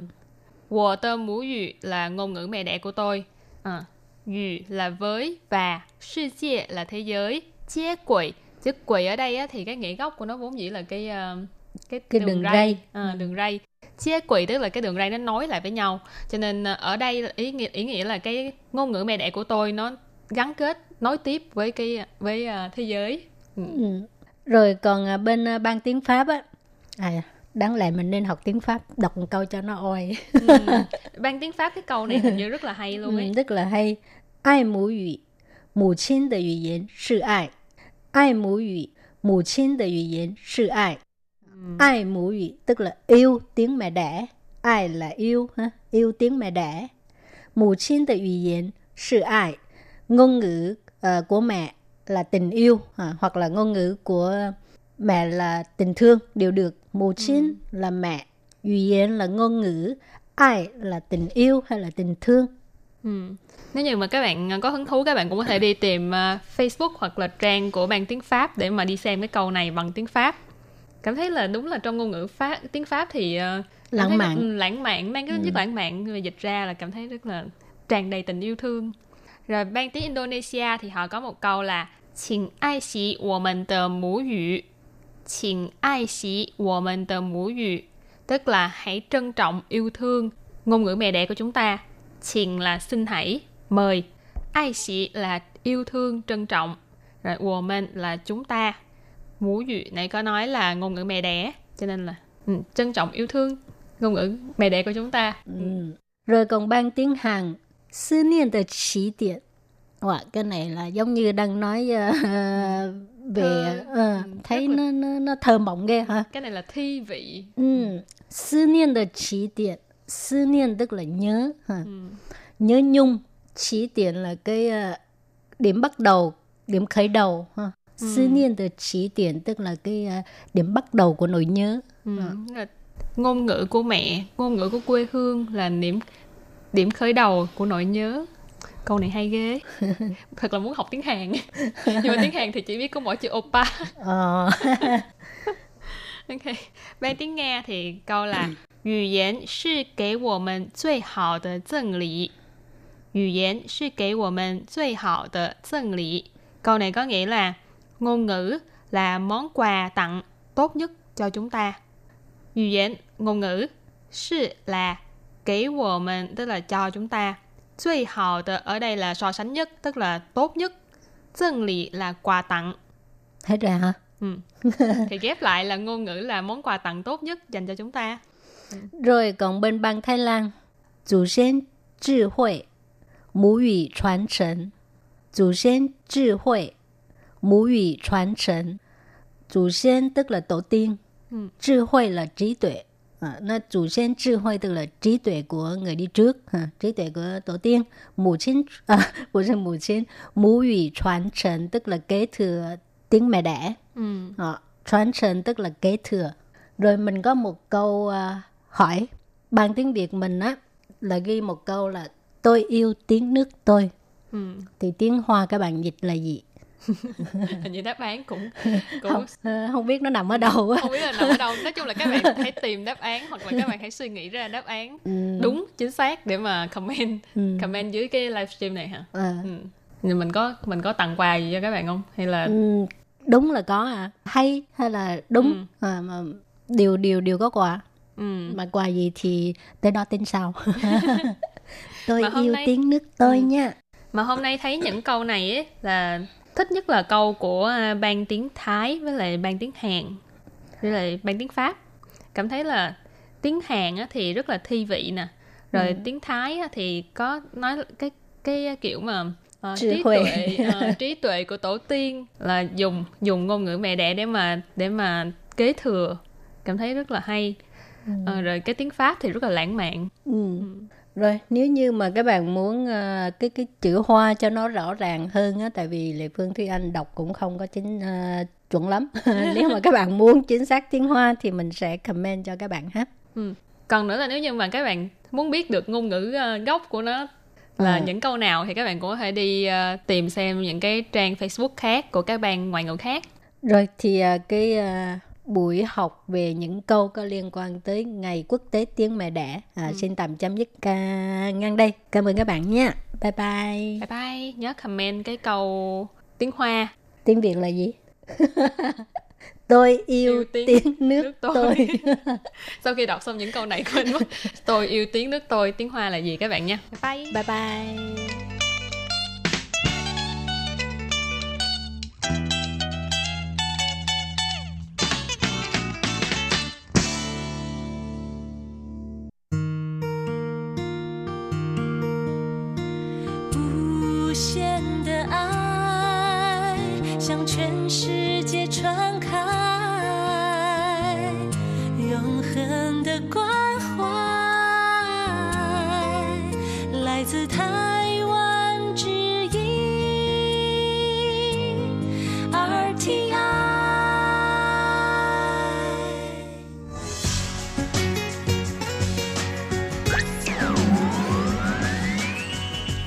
Speaker 1: Wo tơ mũ ngữ là ngôn ngữ mẹ đẻ của tôi à, ngữ là với và 世界 là thế giới chế quỷ chữ quỷ ở đây á, thì cái nghĩa gốc của nó vốn dĩ là cái ờ, cái,
Speaker 3: Cái đường ray.
Speaker 1: À,
Speaker 3: Ừ.
Speaker 1: đường ray chế quỷ tức là cái đường ray nó nối lại với nhau cho nên ờ, ở đây là ý nghĩa ý nghĩa là cái ngôn ngữ mẹ đẻ của tôi nó gắn kết nối tiếp với cái với ờ, thế giới ừ.
Speaker 3: Ừ. rồi còn à, bên à, ban tiếng pháp á à đáng lẽ mình nên học tiếng pháp đọc một câu cho nó oi
Speaker 1: Ừ. <laughs> ban tiếng pháp cái câu này hình như rất là hay luôn ấy
Speaker 3: ừ, rất là hay ai母语母亲的语言是爱爱母语母亲的语言是爱 ai mũ ngữ tức là yêu tiếng mẹ đẻ ai là yêu ha yêu tiếng mẹ đẻ mù chín từ语言是爱 ngôn ngữ uh, của mẹ là tình yêu à, hoặc là ngôn ngữ của mẹ là tình thương đều được mù chín ừ. là mẹ ngữ言là ngôn ngữ ai là tình yêu hay là tình thương
Speaker 1: ừ. nếu như mà các bạn có hứng thú các bạn cũng có thể đi tìm uh, Facebook hoặc là trang của ban tiếng Pháp để mà đi xem cái câu này bằng tiếng Pháp cảm thấy là đúng là trong ngôn ngữ pháp tiếng pháp thì uh,
Speaker 3: lãng mạn.
Speaker 1: rất, lãng mạn mang cái tính ừ. lãng mạn và dịch ra là cảm thấy rất là tràn đầy tình yêu thương. Rồi ban tiếng Indonesia thì họ có một câu là Xin ai xí của mình tờ mũ ngữ Xin ai xí của mình tờ mũ ngữ Tức là hãy trân trọng yêu thương ngôn ngữ mẹ đẻ của chúng ta. Xin là xin hãy, mời. Ai xí là yêu thương, trân trọng. Rồi của mình là chúng ta. Ngũ ngữ này có nói là ngôn ngữ mẹ đẻ, cho nên là ừ, trân trọng yêu thương ngôn ngữ mẹ đẻ của chúng ta.
Speaker 3: Ừ. Rồi còn ban tiếng Hàn, sư niên de chỉ điểm. Wow, cái này là giống như đang nói uh, <laughs> về uh, thấy nó, nó nó thơ mộng ghê hả?
Speaker 1: Cái này là thi vị.
Speaker 3: Ừ, sư niên de chỉ điểm. Sư niên tức là nhớ ha. Ừ. Nhớ nhung, chỉ điểm là cái uh, điểm bắt đầu, điểm khởi đầu ha. Ừ. Sư niên de chỉ điểm tức là cái uh, điểm bắt đầu của nỗi nhớ.
Speaker 1: Ừ. À. Ngôn ngữ của mẹ, ngôn ngữ của quê hương là điểm điểm khởi đầu của nỗi nhớ câu này hay ghê <laughs> thật là muốn học tiếng hàn nhưng mà tiếng hàn thì chỉ biết có mỗi chữ oppa ờ. <laughs> ok ban tiếng nga thì câu là 语言是给我们最好的赠礼。语言是给我们最好的赠礼. Câu này có nghĩa là ngôn ngữ là món quà tặng tốt nhất cho chúng ta. 语言 ngôn ngữ, sư là 给我们 tức là cho chúng ta. 最好的 ở đây là so sánh nhất, tức là tốt nhất. Dân lì là quà tặng.
Speaker 3: Hết rồi hả? <laughs>
Speaker 1: Ừ. Thì ghép lại là ngôn ngữ là món quà tặng tốt nhất dành cho chúng ta.
Speaker 3: Rồi còn bên bang Thái Lan, Chủ sen trí huệ, mũ ngữ truyền 承. Chủ sen trí huệ, mũ ngữ truyền 承. Chủ sen tức là tổ tiên, ừ. trí huệ là trí tuệ. À, nó chủ sen trí huệ tức là trí tuệ của người đi trước, à, trí tuệ của tổ tiên. Mũ chín, à, không phải mũ chín, mũ ngữ truyền 承 tức là kế thừa tiếng mẹ đẻ. Ừ. À, truyền 承 tức là kế thừa. Rồi mình có một câu uh, hỏi bằng tiếng Việt mình á là ghi một câu là tôi yêu tiếng nước tôi ừ. thì tiếng Hoa các bạn dịch là gì
Speaker 1: Hình như đáp án cũng
Speaker 3: cũng không, ờ, không biết nó nằm ở đâu
Speaker 1: không biết là nằm ở đâu nói chung là các bạn hãy tìm đáp án hoặc là các bạn hãy suy nghĩ ra đáp án ừ. đúng chính xác để mà comment ừ. comment dưới cái livestream này hả à. ừ. Mình có mình có tặng quà gì cho các bạn không hay là
Speaker 3: ừ, đúng là có à hay hay là đúng ừ. à, mà điều điều điều có quà ừ. mà quà gì thì tới đó tính sau <laughs> tôi yêu nay... tiếng nước tôi ừ. nha
Speaker 1: mà hôm nay thấy những câu này ấy là thích nhất là câu của à, ban tiếng Thái với lại ban tiếng Hàn với lại ban tiếng Pháp cảm thấy là tiếng Hàn á, thì rất là thi vị nè rồi ừ. tiếng Thái á, thì có nói cái cái kiểu mà uh, trí tuệ uh, <laughs> trí tuệ của tổ tiên là dùng dùng ngôn ngữ mẹ đẻ để mà để mà kế thừa cảm thấy rất là hay ừ. à, rồi cái tiếng pháp thì rất là lãng mạn ừ.
Speaker 3: Ừ. rồi nếu như mà các bạn muốn uh, cái cái chữ hoa cho nó rõ ràng hơn á tại vì lệ phương thúy anh đọc cũng không có chính uh, chuẩn lắm <laughs> nếu mà các bạn muốn chính xác tiếng hoa thì mình sẽ comment cho các bạn ha
Speaker 1: ừ. còn nữa là nếu như mà các bạn muốn biết được ngôn ngữ uh, gốc của nó là à. những câu nào thì các bạn cũng có thể đi uh, tìm xem những cái trang Facebook khác của các bang ngoại ngữ khác.
Speaker 3: Rồi thì uh, cái uh, buổi học về những câu có liên quan tới ngày quốc tế tiếng mẹ đẻ. À, ừ. xin tạm chấm dứt ca ngang đây. Cảm ơn các bạn nha bye bye.
Speaker 1: Bye bye. Nhớ comment cái câu tiếng hoa.
Speaker 3: Tiếng việt là gì? <laughs> Tôi yêu, yêu tiếng, tiếng nước, nước tôi, tôi. <laughs>
Speaker 1: sau khi đọc xong những câu này quên mất. Tôi yêu tiếng nước tôi tiếng hoa là gì các bạn nha bye
Speaker 3: bye. Bye bye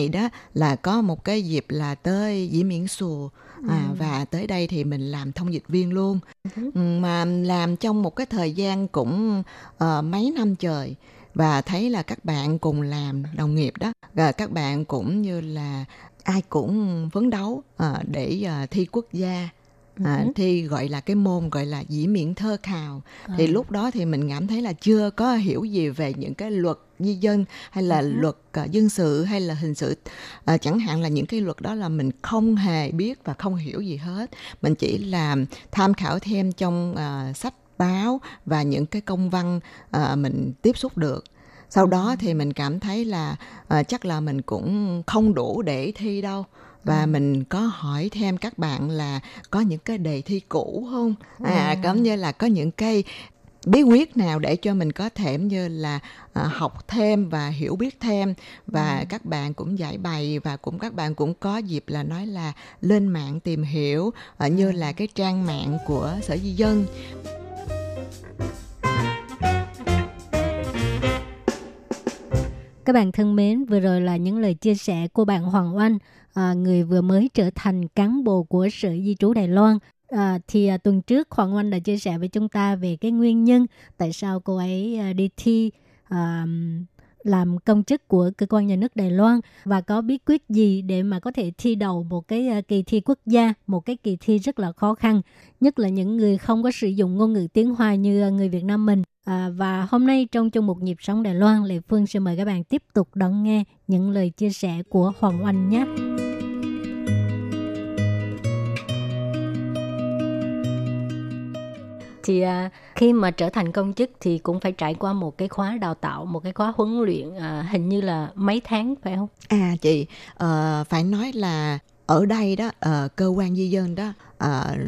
Speaker 5: Này đó là có một cái dịp là tới dĩ miễn xù. À, ừ. và tới đây thì mình làm thông dịch viên luôn. Ừ. mà làm trong một cái thời gian cũng uh, mấy năm trời. Và thấy là các bạn cùng làm đồng nghiệp đó. Và các bạn cũng như là ai cũng phấn đấu uh, để uh, thi quốc gia à, thi gọi là cái môn gọi là dĩ miễn thơ khào. Uh thì lúc đó thì mình cảm thấy là chưa có hiểu gì về những cái luật di dân hay là uh luật uh, dân sự hay là hình sự. Uh, chẳng hạn là những cái luật đó là mình không hề biết và không hiểu gì hết. Mình chỉ là tham khảo thêm trong uh, sách báo và những cái công văn uh, mình tiếp xúc được. Sau đó thì mình cảm thấy là uh, chắc là mình cũng không đủ để thi đâu và ừ. mình có hỏi thêm các bạn là có những cái đề thi cũ không à ừ. giống như là có những cái bí quyết nào để cho mình có thể như là uh, học thêm và hiểu biết thêm và ừ. các bạn cũng giải bày và cũng các bạn cũng có dịp là nói là lên mạng tìm hiểu uh, như là cái trang mạng của sở di dân
Speaker 3: Các bạn thân mến, vừa rồi là những lời chia sẻ của bạn Hoàng Oanh, à, người vừa mới trở thành cán bộ của Sở Di trú Đài Loan. À, thì à, tuần trước Hoàng Oanh đã chia sẻ với chúng ta về cái nguyên nhân tại sao cô ấy à, đi thi à, làm công chức của cơ quan nhà nước Đài Loan và có bí quyết gì để mà có thể thi đầu một cái à, kỳ thi quốc gia, một cái kỳ thi rất là khó khăn, nhất là những người không có sử dụng ngôn ngữ tiếng Hoa như à, người Việt Nam mình. À, và hôm nay trong chung một nhịp sống Đài Loan, Lệ Phương sẽ mời các bạn tiếp tục đón nghe những lời chia sẻ của Hoàng Oanh nhé. Thì à, khi mà trở thành công chức thì cũng phải trải qua một cái khóa đào tạo một cái khóa huấn luyện à, hình như là mấy tháng phải không?
Speaker 5: À chị uh, phải nói là ở đây đó uh, cơ quan di dân đó uh,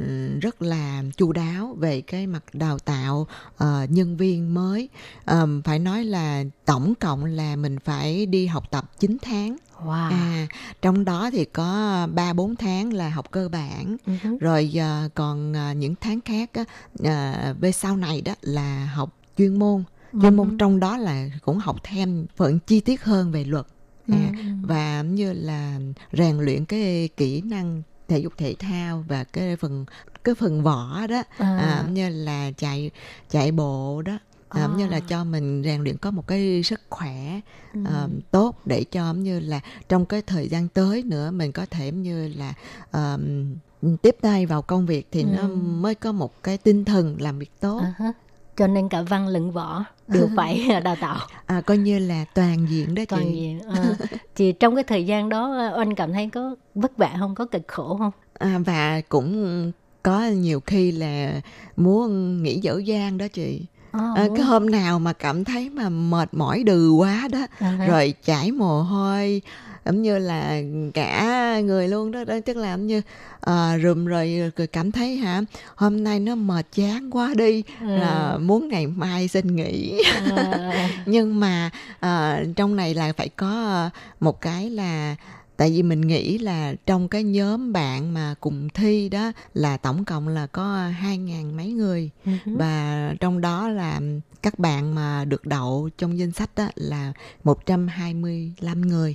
Speaker 5: rất là chu đáo về cái mặt đào tạo uh, nhân viên mới. Um, phải nói là tổng cộng là mình phải đi học tập 9 tháng.
Speaker 3: Wow.
Speaker 5: À, trong đó thì có 3 4 tháng là học cơ bản, uh-huh. rồi uh, còn uh, những tháng khác á uh, về sau này đó là học chuyên môn. Chuyên uh-huh. môn trong đó là cũng học thêm phần chi tiết hơn về luật. À, uh-huh. và như là rèn luyện cái kỹ năng thể dục thể thao và cái phần cái phần võ đó à. À, như là chạy chạy bộ đó à. như là cho mình rèn luyện có một cái sức khỏe ừ. uh, tốt để cho như là trong cái thời gian tới nữa mình có thể như là uh, tiếp tay vào công việc thì ừ. nó mới có một cái tinh thần làm việc tốt. Uh-huh
Speaker 3: cho nên cả văn lẫn võ đều <laughs> phải đào tạo.
Speaker 5: À coi như là toàn diện đó
Speaker 3: toàn <laughs>
Speaker 5: chị
Speaker 3: diện à, thì trong cái thời gian đó anh cảm thấy có vất vả không? Có cực khổ không?
Speaker 5: À, và cũng có nhiều khi là muốn nghỉ dở dang đó chị à, à, cái hôm nào mà cảm thấy mà mệt mỏi đừ quá đó à, rồi chảy mồ hôi giống như là cả người luôn đó, đó tức là giống như uh, rùm rồi, rồi cảm thấy hả hôm nay nó mệt chán quá đi ừ. là muốn ngày mai xin nghỉ à. <laughs> nhưng mà uh, trong này là phải có một cái là tại vì mình nghĩ là trong cái nhóm bạn mà cùng thi đó là tổng cộng là có hai ngàn mấy người uh-huh. và trong đó là các bạn mà được đậu trong danh sách đó là 125 người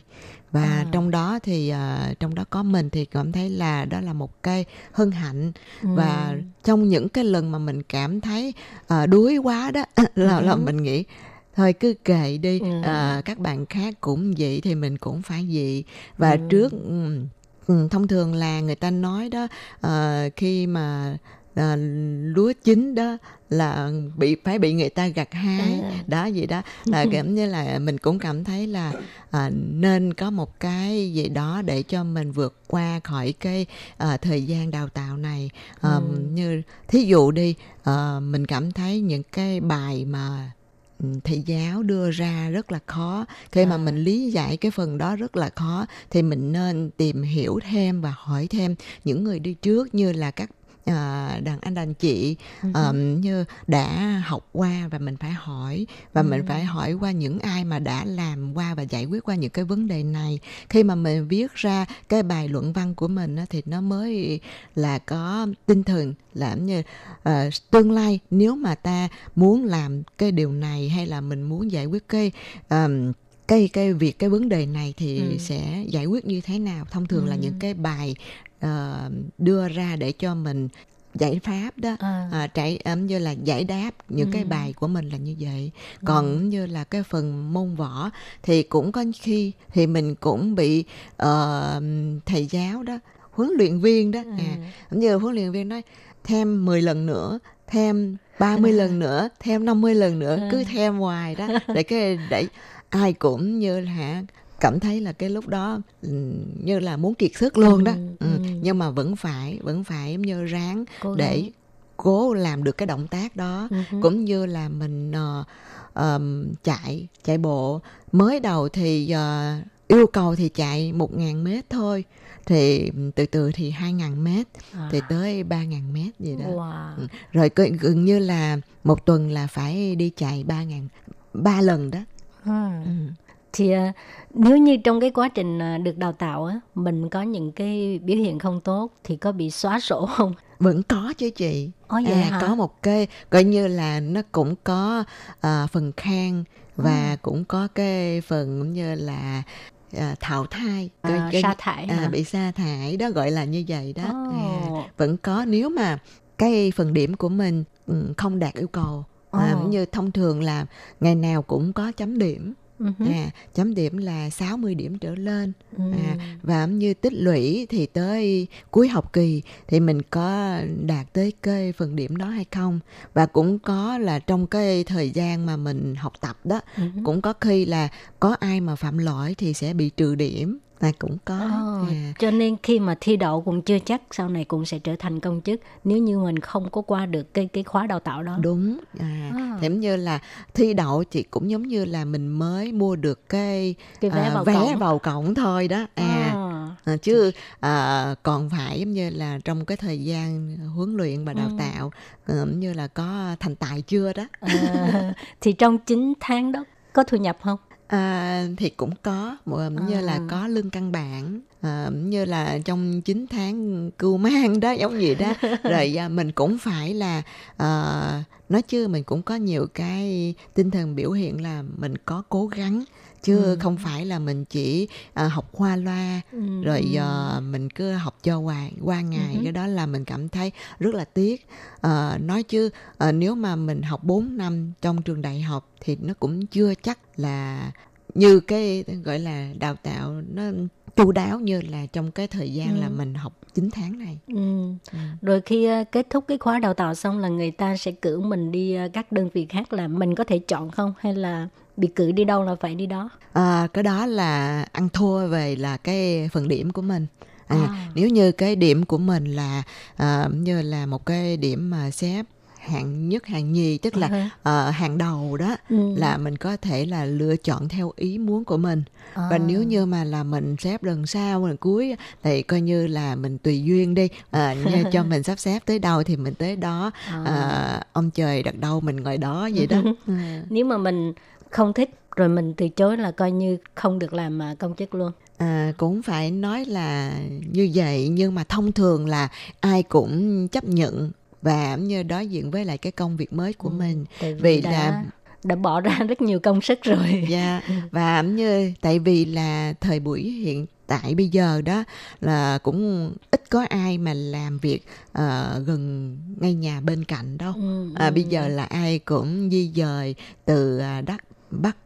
Speaker 5: và à. trong đó thì uh, trong đó có mình thì cảm thấy là đó là một cái hân hạnh ừ. và trong những cái lần mà mình cảm thấy uh, đuối quá đó <laughs> là, ừ. là mình nghĩ thôi cứ kệ đi ừ. à, các bạn khác cũng vậy thì mình cũng phải vậy và ừ. trước ừ, thông thường là người ta nói đó uh, khi mà à, lúa chín đó là bị phải bị người ta gặt hái à. đó vậy đó là cảm như là mình cũng cảm thấy là à, nên có một cái gì đó để cho mình vượt qua khỏi cái à, thời gian đào tạo này à, ừ. như thí dụ đi à, mình cảm thấy những cái bài mà thầy giáo đưa ra rất là khó khi à. mà mình lý giải cái phần đó rất là khó thì mình nên tìm hiểu thêm và hỏi thêm những người đi trước như là các uh, đàn anh đàn chị um, như đã học qua và mình phải hỏi và mình phải hỏi qua những ai mà đã làm qua và giải quyết qua những cái vấn đề này. Khi mà mình viết ra cái bài luận văn của mình á, thì nó mới là có tinh thần làm như uh, tương lai. Nếu mà ta muốn làm cái điều này hay là mình muốn giải quyết cái um, cái cái việc cái vấn đề này thì ừ. sẽ giải quyết như thế nào thông thường ừ. là những cái bài uh, đưa ra để cho mình giải pháp đó à. À, trải um, như là giải đáp những ừ. cái bài của mình là như vậy còn ừ. như là cái phần môn võ thì cũng có khi thì mình cũng bị uh, thầy giáo đó huấn luyện viên đó ừ. à, như huấn luyện viên nói thêm 10 lần nữa thêm 30 lần nữa thêm 50 lần nữa cứ thêm hoài đó <laughs> để cái để ai cũng như là cảm thấy là cái lúc đó ừ, như là muốn kiệt sức luôn đó ừ, ừ. nhưng mà vẫn phải vẫn phải như ráng cố để gắng. cố làm được cái động tác đó uh-huh. cũng như là mình uh, um, chạy chạy bộ mới đầu thì uh, yêu cầu thì chạy một ngàn mét thôi thì từ từ thì hai ngàn mét à. thì tới ba ngàn mét gì đó wow. rồi gần như là một tuần là phải đi chạy ba ngàn ba lần đó
Speaker 3: à. ừ thì à, nếu như trong cái quá trình à, được đào tạo á mình có những cái biểu hiện không tốt thì có bị xóa sổ <laughs> không
Speaker 5: vẫn có chứ chị
Speaker 3: Ồ, vậy à, hả?
Speaker 5: có một cái coi như là nó cũng có uh, phần khen và ừ. cũng có cái phần như là à, thảo thai
Speaker 3: à, cái, sa thải
Speaker 5: à, bị sa thải đó gọi là như vậy đó oh. à, vẫn có nếu mà cái phần điểm của mình ừ, không đạt yêu cầu oh. à, như thông thường là ngày nào cũng có chấm điểm uh-huh. à, chấm điểm là 60 điểm trở lên uh-huh. à, và như tích lũy thì tới cuối học kỳ thì mình có đạt tới cái phần điểm đó hay không và cũng có là trong cái thời gian mà mình học tập đó uh-huh. cũng có khi là có ai mà phạm lỗi thì sẽ bị trừ điểm là cũng có
Speaker 3: oh, à. cho nên khi mà thi đậu cũng chưa chắc sau này cũng sẽ trở thành công chức nếu như mình không có qua được cái cái khóa đào tạo đó
Speaker 5: đúng à, à. giống như là thi đậu chị cũng giống như là mình mới mua được cái,
Speaker 3: cái vé, à, vào,
Speaker 5: vé
Speaker 3: cổng.
Speaker 5: vào cổng thôi đó à, à. à chứ à, còn phải giống như là trong cái thời gian huấn luyện và đào ừ. tạo giống như là có thành tài chưa đó
Speaker 3: à, thì trong 9 tháng đó có thu nhập không
Speaker 5: À, thì cũng có à. như là có lương căn bản à, như là trong 9 tháng cưu mang đó giống gì đó rồi à, mình cũng phải là à, nói chứ mình cũng có nhiều cái tinh thần biểu hiện là mình có cố gắng chứ ừ. không phải là mình chỉ à, học qua loa ừ. rồi uh, mình cứ học cho qua qua ngày ừ. cái đó là mình cảm thấy rất là tiếc à, nói chứ à, nếu mà mình học 4 năm trong trường đại học thì nó cũng chưa chắc là như cái gọi là đào tạo nó chu đáo như là trong cái thời gian ừ. là mình học 9 tháng này.
Speaker 3: Ừ. Ừ. Rồi khi kết thúc cái khóa đào tạo xong là người ta sẽ cử mình đi các đơn vị khác là mình có thể chọn không hay là bị cử đi đâu là phải đi đó?
Speaker 5: À, cái đó là ăn thua về là cái phần điểm của mình. À, à. nếu như cái điểm của mình là uh, như là một cái điểm mà xếp hạng nhất hạng nhì tức là uh-huh. uh, hàng đầu đó ừ. là mình có thể là lựa chọn theo ý muốn của mình à. và nếu như mà là mình xếp lần sau lần cuối thì coi như là mình tùy duyên đi uh, <laughs> cho mình sắp xếp tới đâu thì mình tới đó à. uh, ông trời đặt đâu mình ngồi đó vậy đó <laughs>
Speaker 3: ừ. nếu mà mình không thích rồi mình từ chối là coi như không được làm công chức luôn.
Speaker 5: À, cũng phải nói là như vậy nhưng mà thông thường là ai cũng chấp nhận và như đối diện với lại cái công việc mới của ừ, mình.
Speaker 3: vì, vì đã, là đã bỏ ra <laughs> rất nhiều công sức rồi.
Speaker 5: Dạ và như tại vì là thời buổi hiện tại bây giờ đó là cũng ít có ai mà làm việc uh, gần ngay nhà bên cạnh đâu. Ừ, à, ừ. bây giờ là ai cũng di dời từ uh, đất bắc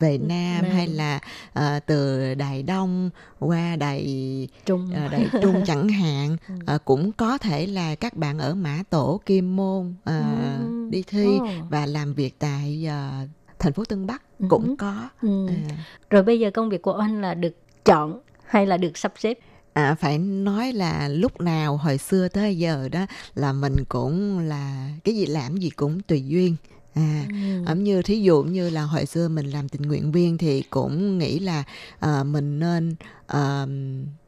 Speaker 5: về Nam, Nam. hay là uh, từ Đài Đông qua Đài Trung, uh, Đài Trung <laughs> chẳng hạn uh, cũng có thể là các bạn ở Mã Tổ Kim Môn uh, ừ. đi thi oh. và làm việc tại uh, thành phố Tân Bắc ừ. cũng có.
Speaker 3: Ừ. À. Rồi bây giờ công việc của anh là được chọn hay là được sắp xếp?
Speaker 5: À, phải nói là lúc nào hồi xưa tới giờ đó là mình cũng là cái gì làm gì cũng tùy duyên à ừ. như thí dụ như là hồi xưa mình làm tình nguyện viên thì cũng nghĩ là uh, mình nên uh,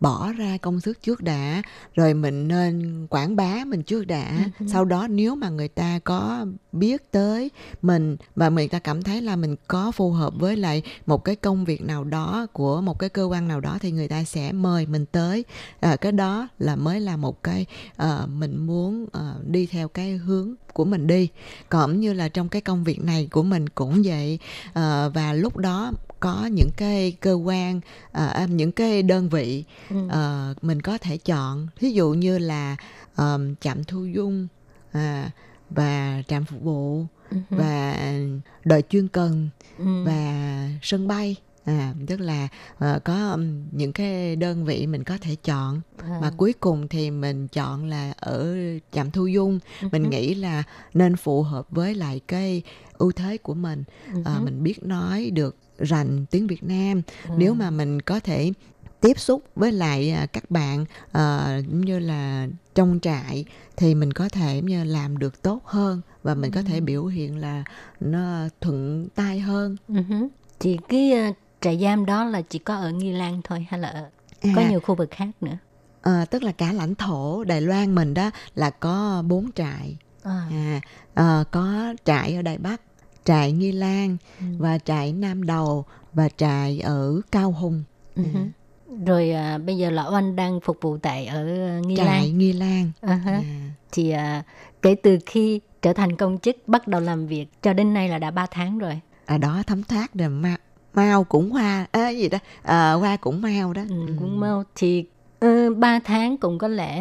Speaker 5: bỏ ra công sức trước đã rồi mình nên quảng bá mình trước đã. Uh-huh. sau đó nếu mà người ta có biết tới mình và người ta cảm thấy là mình có phù hợp với lại một cái công việc nào đó của một cái cơ quan nào đó thì người ta sẽ mời mình tới. À, cái đó là mới là một cái uh, mình muốn uh, đi theo cái hướng của mình đi. Còn như là trong cái công việc này của mình cũng vậy uh, và lúc đó có những cái cơ quan uh, những cái đơn vị uh, mình có thể chọn ví dụ như là um, trạm thu dung uh, và trạm phục vụ uh-huh. và đội chuyên cần uh-huh. và sân bay à tức là uh, có um, những cái đơn vị mình có thể chọn à. mà cuối cùng thì mình chọn là ở trạm thu dung uh-huh. mình nghĩ là nên phù hợp với lại cái ưu thế của mình uh-huh. uh, mình biết nói được rành tiếng Việt Nam ừ. nếu mà mình có thể tiếp xúc với lại à, các bạn uh, như là trong trại thì mình có thể như làm được tốt hơn và mình có thể ừ. biểu hiện là nó thuận tay hơn.
Speaker 3: Uh-huh. Thì cái uh, trại giam đó là chỉ có ở Nghi Lan thôi hay là ở, à, có nhiều khu vực khác nữa?
Speaker 5: À, tức là cả lãnh thổ Đài Loan mình đó là có bốn trại. À. À, à, có trại ở Đài Bắc trại Nghi Lan ừ. và trại Nam Đầu và trại ở Cao Hùng.
Speaker 3: Ừ. Ừ. Rồi à, bây giờ là Oanh đang phục vụ tại ở Nghi
Speaker 5: trại
Speaker 3: Lan.
Speaker 5: Trại Nghi Lan.
Speaker 3: Uh-huh. À. Thì à, kể từ khi trở thành công chức bắt đầu làm việc cho đến nay là đã 3 tháng rồi.
Speaker 5: À đó thấm thoát rồi mà mau cũng hoa à, gì đó à, hoa cũng mau đó
Speaker 3: ừ, cũng mau thì uh, 3 tháng cũng có lẽ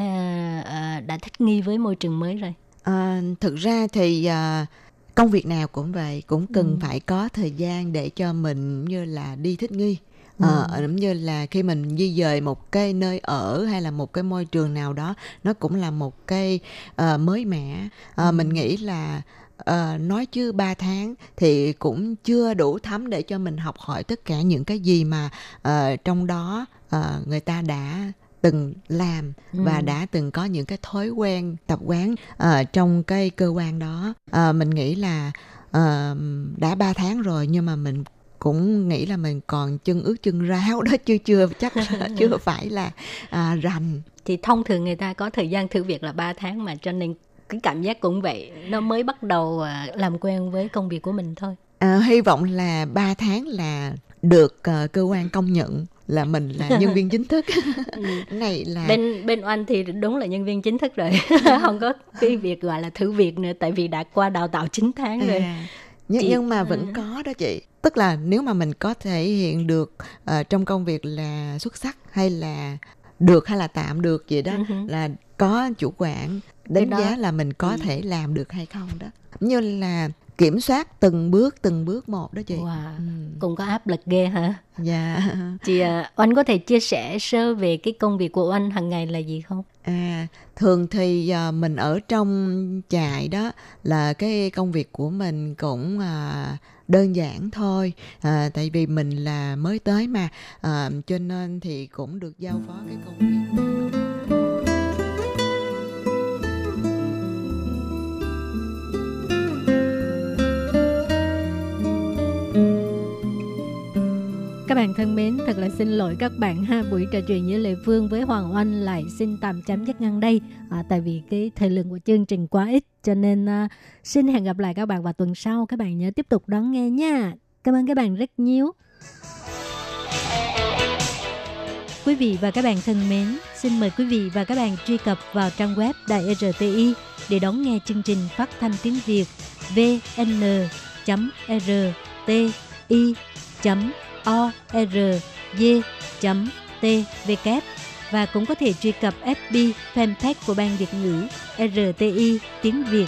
Speaker 3: uh, đã thích nghi với môi trường mới rồi
Speaker 5: à, thực ra thì uh, công việc nào cũng vậy cũng cần ừ. phải có thời gian để cho mình như là đi thích nghi ừ. ờ, như là khi mình di dời một cái nơi ở hay là một cái môi trường nào đó nó cũng là một cái uh, mới mẻ uh, ừ. mình nghĩ là uh, nói chứ 3 tháng thì cũng chưa đủ thấm để cho mình học hỏi tất cả những cái gì mà uh, trong đó uh, người ta đã từng làm ừ. và đã từng có những cái thói quen tập quán uh, trong cái cơ quan đó. Uh, mình nghĩ là uh, đã 3 tháng rồi nhưng mà mình cũng nghĩ là mình còn chân ướt chân ráo đó chưa chưa chắc <laughs> chưa phải là à, rành.
Speaker 3: Thì thông thường người ta có thời gian thử việc là 3 tháng mà cho nên cái cảm giác cũng vậy. Nó mới bắt đầu làm quen với công việc của mình thôi.
Speaker 5: À, hy vọng là 3 tháng là được uh, cơ quan công nhận là mình là <laughs> nhân viên chính thức
Speaker 3: ừ. <laughs> này là bên bên oanh thì đúng là nhân viên chính thức rồi <laughs> không có cái việc gọi là thử việc nữa tại vì đã qua đào tạo 9 tháng rồi à,
Speaker 5: nhưng, chị... nhưng mà vẫn ừ. có đó chị tức là nếu mà mình có thể hiện được uh, trong công việc là xuất sắc hay là được hay là tạm được vậy đó uh-huh. là có chủ quản đánh giá là mình có ừ. thể làm được hay không đó như là kiểm soát từng bước từng bước một đó chị.
Speaker 3: Wow. ừ. cũng có áp lực ghê hả?
Speaker 5: Dạ. <laughs>
Speaker 3: Chị uh, oanh có thể chia sẻ sơ về cái công việc của oanh hàng ngày là gì không?
Speaker 5: À thường thì uh, mình ở trong trại đó là cái công việc của mình cũng uh, đơn giản thôi. À, tại vì mình là mới tới mà. À, cho nên thì cũng được giao phó cái công việc
Speaker 3: Các bạn thân mến, thật là xin lỗi các bạn ha. Buổi trò chuyện với Lệ Phương với Hoàng Oanh lại xin tạm chấm dứt ngang đây. À, tại vì cái thời lượng của chương trình quá ít. Cho nên à, xin hẹn gặp lại các bạn vào tuần sau. Các bạn nhớ tiếp tục đón nghe nha. Cảm ơn các bạn rất nhiều. Quý vị và các bạn thân mến, xin mời quý vị và các bạn truy cập vào trang web Đài RTI để đón nghe chương trình phát thanh tiếng Việt vn.rti.com org.tvk và cũng có thể truy cập FB fanpage của Ban Việt ngữ RTI tiếng Việt.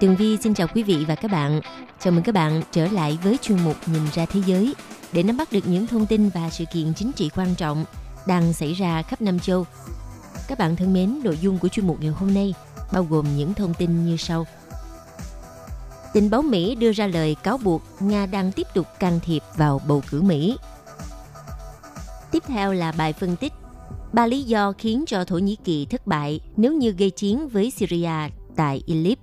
Speaker 6: Tường Vi xin chào quý vị và các bạn. Chào mừng các bạn trở lại với chuyên mục Nhìn ra thế giới để nắm bắt được những thông tin và sự kiện chính trị quan trọng đang xảy ra khắp Nam châu. Các bạn thân mến, nội dung của chuyên mục ngày hôm nay bao gồm những thông tin như sau. Tình báo Mỹ đưa ra lời cáo buộc Nga đang tiếp tục can thiệp vào bầu cử Mỹ. Tiếp theo là bài phân tích ba lý do khiến cho Thổ Nhĩ Kỳ thất bại nếu như gây chiến với Syria tại Idlib.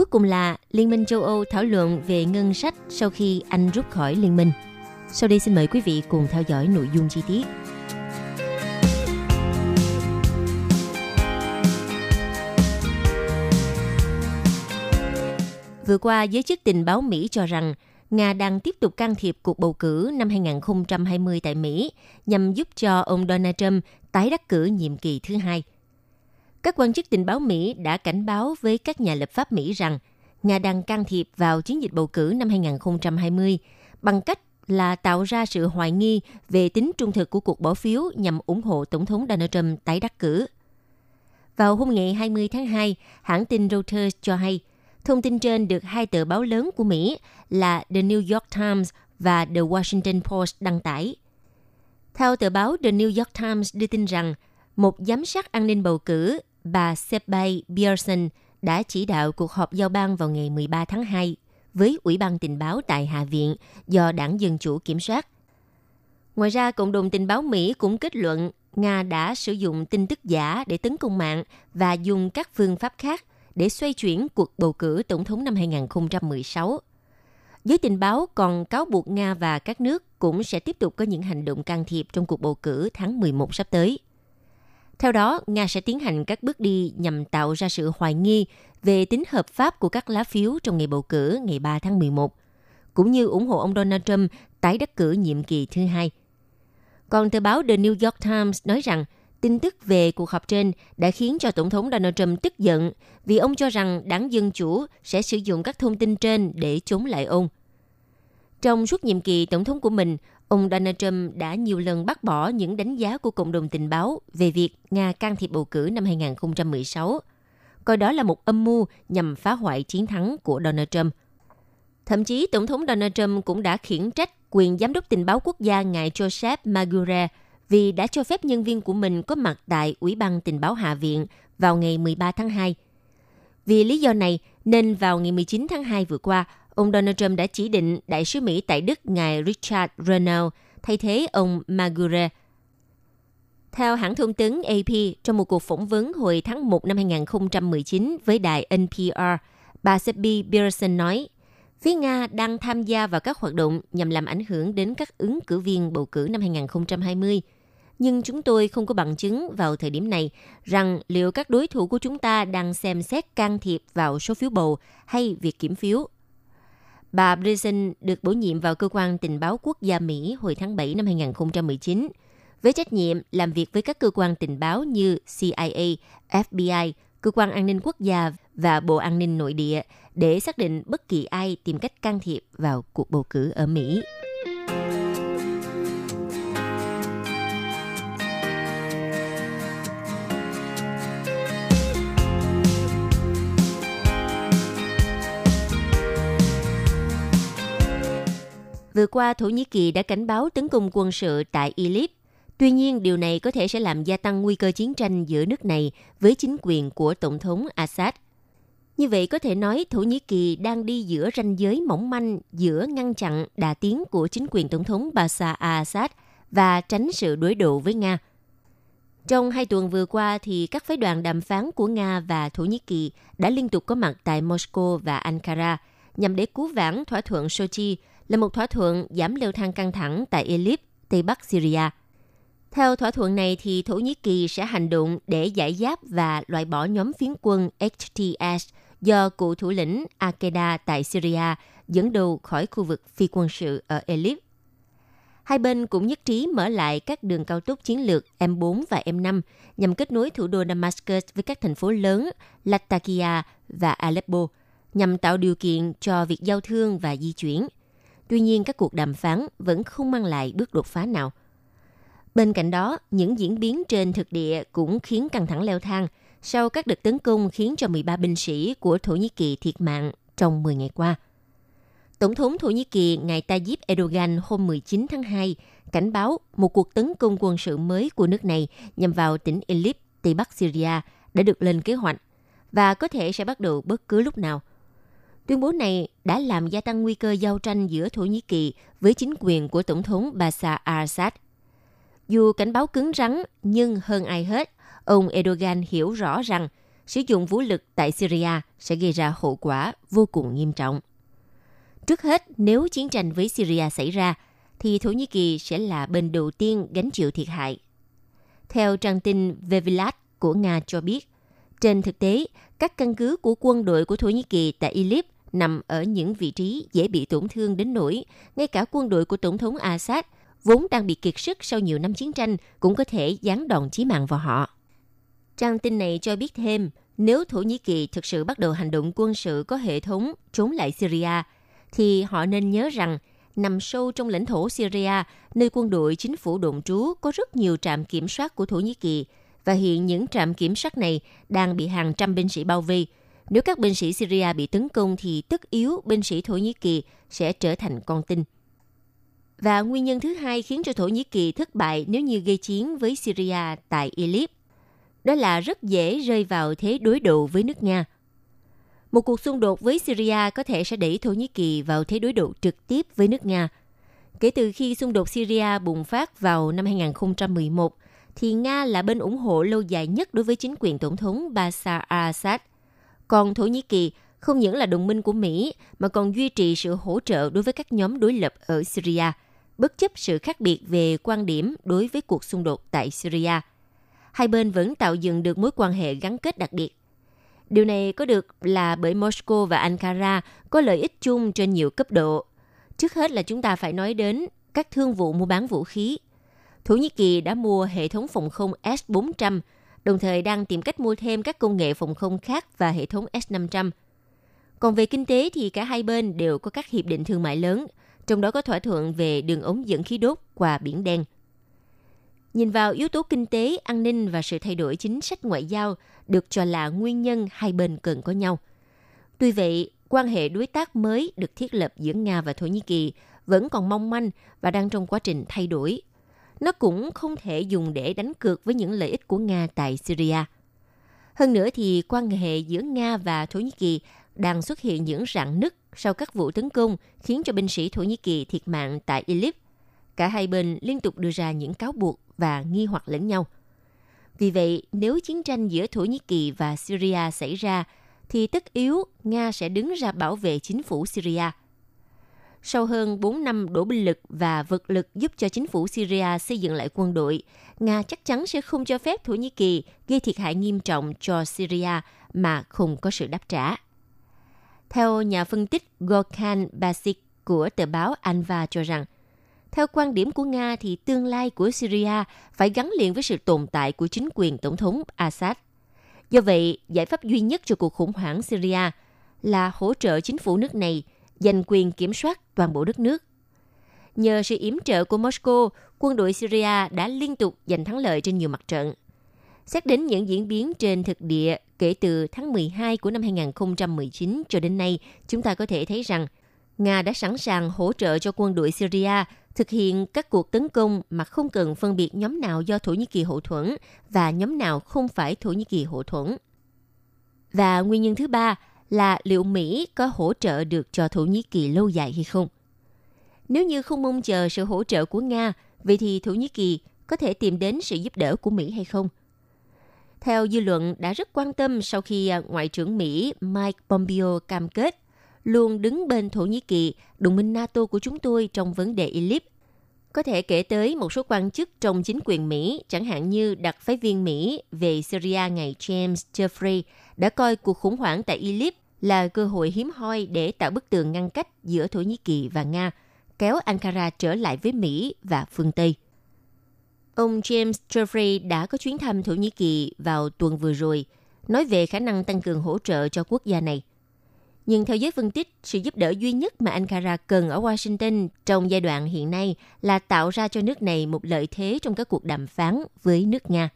Speaker 6: Cuối cùng là Liên minh châu Âu thảo luận về ngân sách sau khi Anh rút khỏi liên minh. Sau đây xin mời quý vị cùng theo dõi nội dung chi tiết. Vừa qua, giới chức tình báo Mỹ cho rằng Nga đang tiếp tục can thiệp cuộc bầu cử năm 2020 tại Mỹ nhằm giúp cho ông Donald Trump tái đắc cử nhiệm kỳ thứ hai – các quan chức tình báo Mỹ đã cảnh báo với các nhà lập pháp Mỹ rằng Nga đang can thiệp vào chiến dịch bầu cử năm 2020 bằng cách là tạo ra sự hoài nghi về tính trung thực của cuộc bỏ phiếu nhằm ủng hộ Tổng thống Donald Trump tái đắc cử. Vào hôm ngày 20 tháng 2, hãng tin Reuters cho hay, thông tin trên được hai tờ báo lớn của Mỹ là The New York Times và The Washington Post đăng tải. Theo tờ báo The New York Times đưa tin rằng, một giám sát an ninh bầu cử bà Sebay Pearson đã chỉ đạo cuộc họp giao ban vào ngày 13 tháng 2 với Ủy ban tình báo tại Hạ viện do đảng Dân Chủ kiểm soát. Ngoài ra, Cộng đồng tình báo Mỹ cũng kết luận Nga đã sử dụng tin tức giả để tấn công mạng và dùng các phương pháp khác để xoay chuyển cuộc bầu cử tổng thống năm 2016. Giới tình báo còn cáo buộc Nga và các nước cũng sẽ tiếp tục có những hành động can thiệp trong cuộc bầu cử tháng 11 sắp tới. Theo đó, Nga sẽ tiến hành các bước đi nhằm tạo ra sự hoài nghi về tính hợp pháp của các lá phiếu trong ngày bầu cử ngày 3 tháng 11, cũng như ủng hộ ông Donald Trump tái đắc cử nhiệm kỳ thứ hai. Còn tờ báo The New York Times nói rằng tin tức về cuộc họp trên đã khiến cho Tổng thống Donald Trump tức giận vì ông cho rằng đảng Dân Chủ sẽ sử dụng các thông tin trên để chống lại ông. Trong suốt nhiệm kỳ tổng thống của mình, Ông Donald Trump đã nhiều lần bác bỏ những đánh giá của cộng đồng tình báo về việc Nga can thiệp bầu cử năm 2016, coi đó là một âm mưu nhằm phá hoại chiến thắng của Donald Trump. Thậm chí, Tổng thống Donald Trump cũng đã khiển trách quyền giám đốc tình báo quốc gia ngài Joseph Magura vì đã cho phép nhân viên của mình có mặt tại Ủy ban tình báo Hạ viện vào ngày 13 tháng 2. Vì lý do này, nên vào ngày 19 tháng 2 vừa qua, ông Donald Trump đã chỉ định đại sứ Mỹ tại Đức ngài Richard Renault thay thế ông Magure. Theo hãng thông tấn AP, trong một cuộc phỏng vấn hồi tháng 1 năm 2019 với đài NPR, bà Seppi Pearson nói, phía Nga đang tham gia vào các hoạt động nhằm làm ảnh hưởng đến các ứng cử viên bầu cử năm 2020. Nhưng chúng tôi không có bằng chứng vào thời điểm này rằng liệu các đối thủ của chúng ta đang xem xét can thiệp vào số phiếu bầu hay việc kiểm phiếu Bà Brezen được bổ nhiệm vào cơ quan tình báo quốc gia Mỹ hồi tháng 7 năm 2019 với trách nhiệm làm việc với các cơ quan tình báo như CIA, FBI, cơ quan an ninh quốc gia và Bộ An ninh nội địa để xác định bất kỳ ai tìm cách can thiệp vào cuộc bầu cử ở Mỹ. Vừa qua, Thổ Nhĩ Kỳ đã cảnh báo tấn công quân sự tại Idlib. Tuy nhiên, điều này có thể sẽ làm gia tăng nguy cơ chiến tranh giữa nước này với chính quyền của Tổng thống Assad. Như vậy có thể nói Thổ Nhĩ Kỳ đang đi giữa ranh giới mỏng manh giữa ngăn chặn đà tiến của chính quyền Tổng thống Bashar al-Assad và tránh sự đối đầu với Nga. Trong hai tuần vừa qua, thì các phái đoàn đàm phán của Nga và Thổ Nhĩ Kỳ đã liên tục có mặt tại Moscow và Ankara nhằm để cứu vãn thỏa thuận Sochi là một thỏa thuận giảm leo thang căng thẳng tại Idlib, Tây Bắc Syria. Theo thỏa thuận này thì Thổ Nhĩ Kỳ sẽ hành động để giải giáp và loại bỏ nhóm phiến quân HTS do cựu thủ lĩnh Al-Qaeda tại Syria dẫn đầu khỏi khu vực phi quân sự ở Idlib. Hai bên cũng nhất trí mở lại các đường cao tốc chiến lược M4 và M5 nhằm kết nối thủ đô Damascus với các thành phố lớn Latakia và Aleppo, nhằm tạo điều kiện cho việc giao thương và di chuyển. Tuy nhiên, các cuộc đàm phán vẫn không mang lại bước đột phá nào. Bên cạnh đó, những diễn biến trên thực địa cũng khiến căng thẳng leo thang sau các đợt tấn công khiến cho 13 binh sĩ của Thổ Nhĩ Kỳ thiệt mạng trong 10 ngày qua. Tổng thống Thổ Nhĩ Kỳ ngài Tayyip Erdogan hôm 19 tháng 2 cảnh báo một cuộc tấn công quân sự mới của nước này nhằm vào tỉnh Idlib, Tây Bắc Syria đã được lên kế hoạch và có thể sẽ bắt đầu bất cứ lúc nào. Tuyên bố này đã làm gia tăng nguy cơ giao tranh giữa Thổ Nhĩ Kỳ với chính quyền của Tổng thống Bashar al-Assad. Dù cảnh báo cứng rắn, nhưng hơn ai hết, ông Erdogan hiểu rõ rằng sử dụng vũ lực tại Syria sẽ gây ra hậu quả vô cùng nghiêm trọng. Trước hết, nếu chiến tranh với Syria xảy ra, thì Thổ Nhĩ Kỳ sẽ là bên đầu tiên gánh chịu thiệt hại. Theo trang tin Vevilat của Nga cho biết, trên thực tế, các căn cứ của quân đội của Thổ Nhĩ Kỳ tại Idlib nằm ở những vị trí dễ bị tổn thương đến nỗi ngay cả quân đội của Tổng thống Assad vốn đang bị kiệt sức sau nhiều năm chiến tranh cũng có thể giáng đòn chí mạng vào họ. Trang tin này cho biết thêm, nếu Thổ Nhĩ Kỳ thực sự bắt đầu hành động quân sự có hệ thống chống lại Syria, thì họ nên nhớ rằng nằm sâu trong lãnh thổ Syria, nơi quân đội chính phủ đồn trú có rất nhiều trạm kiểm soát của Thổ Nhĩ Kỳ, và hiện những trạm kiểm soát này đang bị hàng trăm binh sĩ bao vây. Nếu các binh sĩ Syria bị tấn công thì tất yếu binh sĩ Thổ Nhĩ Kỳ sẽ trở thành con tin. Và nguyên nhân thứ hai khiến cho Thổ Nhĩ Kỳ thất bại nếu như gây chiến với Syria tại Idlib, đó là rất dễ rơi vào thế đối đầu với nước Nga. Một cuộc xung đột với Syria có thể sẽ đẩy Thổ Nhĩ Kỳ vào thế đối đầu trực tiếp với nước Nga. Kể từ khi xung đột Syria bùng phát vào năm 2011, thì Nga là bên ủng hộ lâu dài nhất đối với chính quyền Tổng thống Bashar al-Assad. Còn Thổ Nhĩ Kỳ không những là đồng minh của Mỹ mà còn duy trì sự hỗ trợ đối với các nhóm đối lập ở Syria, bất chấp sự khác biệt về quan điểm đối với cuộc xung đột tại Syria. Hai bên vẫn tạo dựng được mối quan hệ gắn kết đặc biệt. Điều này có được là bởi Moscow và Ankara có lợi ích chung trên nhiều cấp độ. Trước hết là chúng ta phải nói đến các thương vụ mua bán vũ khí Thổ Nhĩ Kỳ đã mua hệ thống phòng không S-400, đồng thời đang tìm cách mua thêm các công nghệ phòng không khác và hệ thống S-500. Còn về kinh tế thì cả hai bên đều có các hiệp định thương mại lớn, trong đó có thỏa thuận về đường ống dẫn khí đốt qua Biển Đen. Nhìn vào yếu tố kinh tế, an ninh và sự thay đổi chính sách ngoại giao được cho là nguyên nhân hai bên cần có nhau. Tuy vậy, quan hệ đối tác mới được thiết lập giữa Nga và Thổ Nhĩ Kỳ vẫn còn mong manh và đang trong quá trình thay đổi nó cũng không thể dùng để đánh cược với những lợi ích của Nga tại Syria. Hơn nữa thì quan hệ giữa Nga và Thổ Nhĩ Kỳ đang xuất hiện những rạn nứt sau các vụ tấn công khiến cho binh sĩ Thổ Nhĩ Kỳ thiệt mạng tại Idlib. Cả hai bên liên tục đưa ra những cáo buộc và nghi hoặc lẫn nhau. Vì vậy, nếu chiến tranh giữa Thổ Nhĩ Kỳ và Syria xảy ra, thì tất yếu Nga sẽ đứng ra bảo vệ chính phủ Syria – sau hơn 4 năm đổ binh lực và vật lực giúp cho chính phủ Syria xây dựng lại quân đội, Nga chắc chắn sẽ không cho phép Thổ Nhĩ Kỳ gây thiệt hại nghiêm trọng cho Syria mà không có sự đáp trả. Theo nhà phân tích Gorkhan Basik của tờ báo Anva cho rằng, theo quan điểm của Nga thì tương lai của Syria phải gắn liền với sự tồn tại của chính quyền Tổng thống Assad. Do vậy, giải pháp duy nhất cho cuộc khủng hoảng Syria là hỗ trợ chính phủ nước này – giành quyền kiểm soát toàn bộ đất nước. Nhờ sự yểm trợ của Moscow, quân đội Syria đã liên tục giành thắng lợi trên nhiều mặt trận. Xét đến những diễn biến trên thực địa kể từ tháng 12 của năm 2019 cho đến nay, chúng ta có thể thấy rằng Nga đã sẵn sàng hỗ trợ cho quân đội Syria thực hiện các cuộc tấn công mà không cần phân biệt nhóm nào do Thổ Nhĩ Kỳ hậu thuẫn và nhóm nào không phải Thổ Nhĩ Kỳ hậu thuẫn. Và nguyên nhân thứ ba là liệu Mỹ có hỗ trợ được cho Thổ Nhĩ Kỳ lâu dài hay không. Nếu như không mong chờ sự hỗ trợ của Nga, vậy thì Thổ Nhĩ Kỳ có thể tìm đến sự giúp đỡ của Mỹ hay không? Theo dư luận đã rất quan tâm sau khi à, Ngoại trưởng Mỹ Mike Pompeo cam kết luôn đứng bên Thổ Nhĩ Kỳ, đồng minh NATO của chúng tôi trong vấn đề Idlib. Có thể kể tới một số quan chức trong chính quyền Mỹ, chẳng hạn như đặc phái viên Mỹ về Syria ngày James Jeffrey đã coi cuộc khủng hoảng tại Idlib là cơ hội hiếm hoi để tạo bức tường ngăn cách giữa Thổ Nhĩ Kỳ và Nga, kéo Ankara trở lại với Mỹ và phương Tây. Ông James Jeffrey đã có chuyến thăm Thổ Nhĩ Kỳ vào tuần vừa rồi, nói về khả năng tăng cường hỗ trợ cho quốc gia này. Nhưng theo giới phân tích, sự giúp đỡ duy nhất mà Ankara cần ở Washington trong giai đoạn hiện nay là tạo ra cho nước này một lợi thế trong các cuộc đàm phán với nước Nga.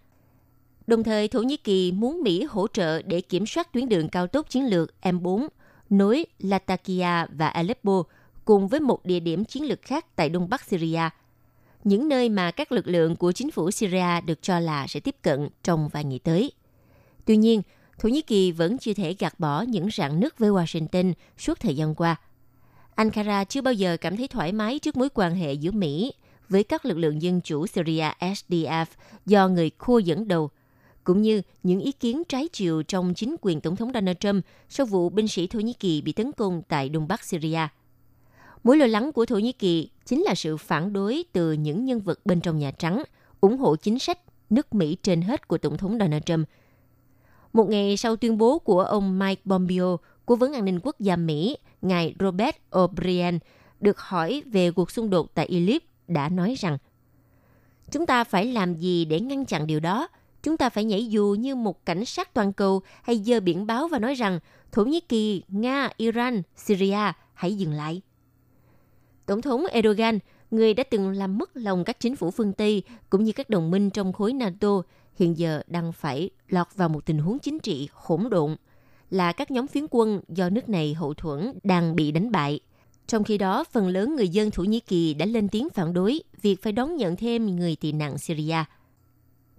Speaker 6: Đồng thời, Thổ Nhĩ Kỳ muốn Mỹ hỗ trợ để kiểm soát tuyến đường cao tốc chiến lược M4 nối Latakia và Aleppo cùng với một địa điểm chiến lược khác tại đông bắc Syria, những nơi mà các lực lượng của chính phủ Syria được cho là sẽ tiếp cận trong vài ngày tới. Tuy nhiên, Thổ Nhĩ Kỳ vẫn chưa thể gạt bỏ những rạn nứt với Washington suốt thời gian qua. Ankara chưa bao giờ cảm thấy thoải mái trước mối quan hệ giữa Mỹ với các lực lượng dân chủ Syria SDF do người Kurd dẫn đầu, cũng như những ý kiến trái chiều trong chính quyền Tổng thống Donald Trump sau vụ binh sĩ Thổ Nhĩ Kỳ bị tấn công tại Đông Bắc Syria. Mối lo lắng của Thổ Nhĩ Kỳ chính là sự phản đối từ những nhân vật bên trong Nhà Trắng, ủng hộ chính sách nước Mỹ trên hết của Tổng thống Donald Trump – một ngày sau tuyên bố của ông Mike Pompeo, Cố vấn an ninh quốc gia Mỹ, ngài Robert O'Brien, được hỏi về cuộc xung đột tại Idlib, đã nói rằng Chúng ta phải làm gì để ngăn chặn điều đó? Chúng ta phải nhảy dù như một cảnh sát toàn cầu hay dơ biển báo và nói rằng Thổ Nhĩ Kỳ, Nga, Iran, Syria hãy dừng lại. Tổng thống Erdogan, người đã từng làm mất lòng các chính phủ phương Tây cũng như các đồng minh trong khối NATO, hiện giờ đang phải lọt vào một tình huống chính trị hỗn độn, là các nhóm phiến quân do nước này hậu thuẫn đang bị đánh bại. Trong khi đó, phần lớn người dân Thổ Nhĩ Kỳ đã lên tiếng phản đối việc phải đón nhận thêm người tị nạn Syria.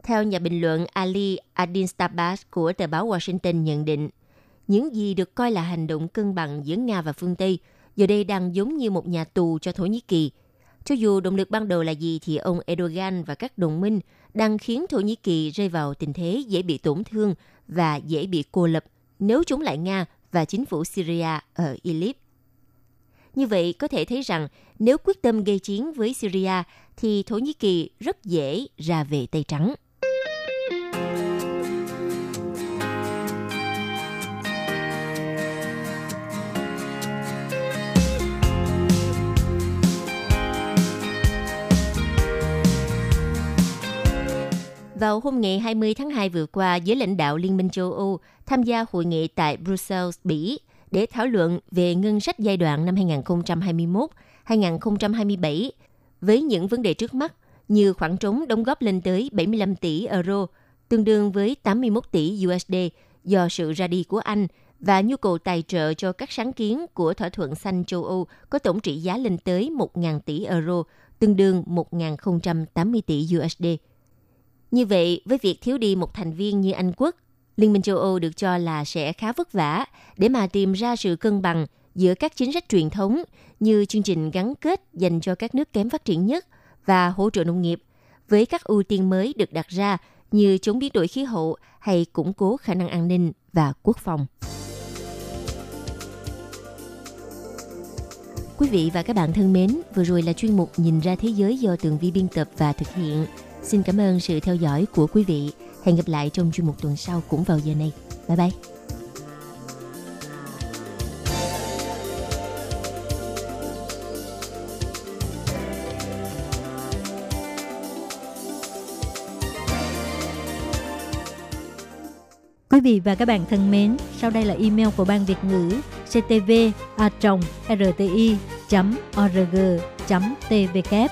Speaker 6: Theo nhà bình luận Ali Adinstabas của tờ báo Washington nhận định, những gì được coi là hành động cân bằng giữa Nga và phương Tây giờ đây đang giống như một nhà tù cho Thổ Nhĩ Kỳ. Cho dù động lực ban đầu là gì thì ông Erdogan và các đồng minh đang khiến Thổ Nhĩ Kỳ rơi vào tình thế dễ bị tổn thương và dễ bị cô lập nếu chống lại Nga và chính phủ Syria ở Idlib. Như vậy, có thể thấy rằng nếu quyết tâm gây chiến với Syria thì Thổ Nhĩ Kỳ rất dễ ra về Tây Trắng. Vào hôm ngày 20 tháng 2 vừa qua, giới lãnh đạo Liên minh châu Âu tham gia hội nghị tại Brussels, Bỉ để thảo luận về ngân sách giai đoạn năm 2021-2027 với những vấn đề trước mắt như khoản trống đóng góp lên tới 75 tỷ euro, tương đương với 81 tỷ USD do sự ra đi của Anh và nhu cầu tài trợ cho các sáng kiến của thỏa thuận xanh châu Âu có tổng trị giá lên tới 1.000 tỷ euro, tương đương 1.080 tỷ USD. Như vậy, với việc thiếu đi một thành viên như Anh Quốc, Liên minh châu Âu được cho là sẽ khá vất vả để mà tìm ra sự cân bằng giữa các chính sách truyền thống như chương trình gắn kết dành cho các nước kém phát triển nhất và hỗ trợ nông nghiệp với các ưu tiên mới được đặt ra như chống biến đổi khí hậu hay củng cố khả năng an ninh và quốc phòng. Quý vị và các bạn thân mến, vừa rồi là chuyên mục Nhìn ra thế giới do Tường Vi biên tập và thực hiện. Xin cảm ơn sự theo dõi của quý vị. Hẹn gặp lại trong chuyên mục tuần sau cũng vào giờ này. Bye bye.
Speaker 3: Quý vị và các bạn thân mến, sau đây là email của Ban Việt ngữ ctv a rti org tvk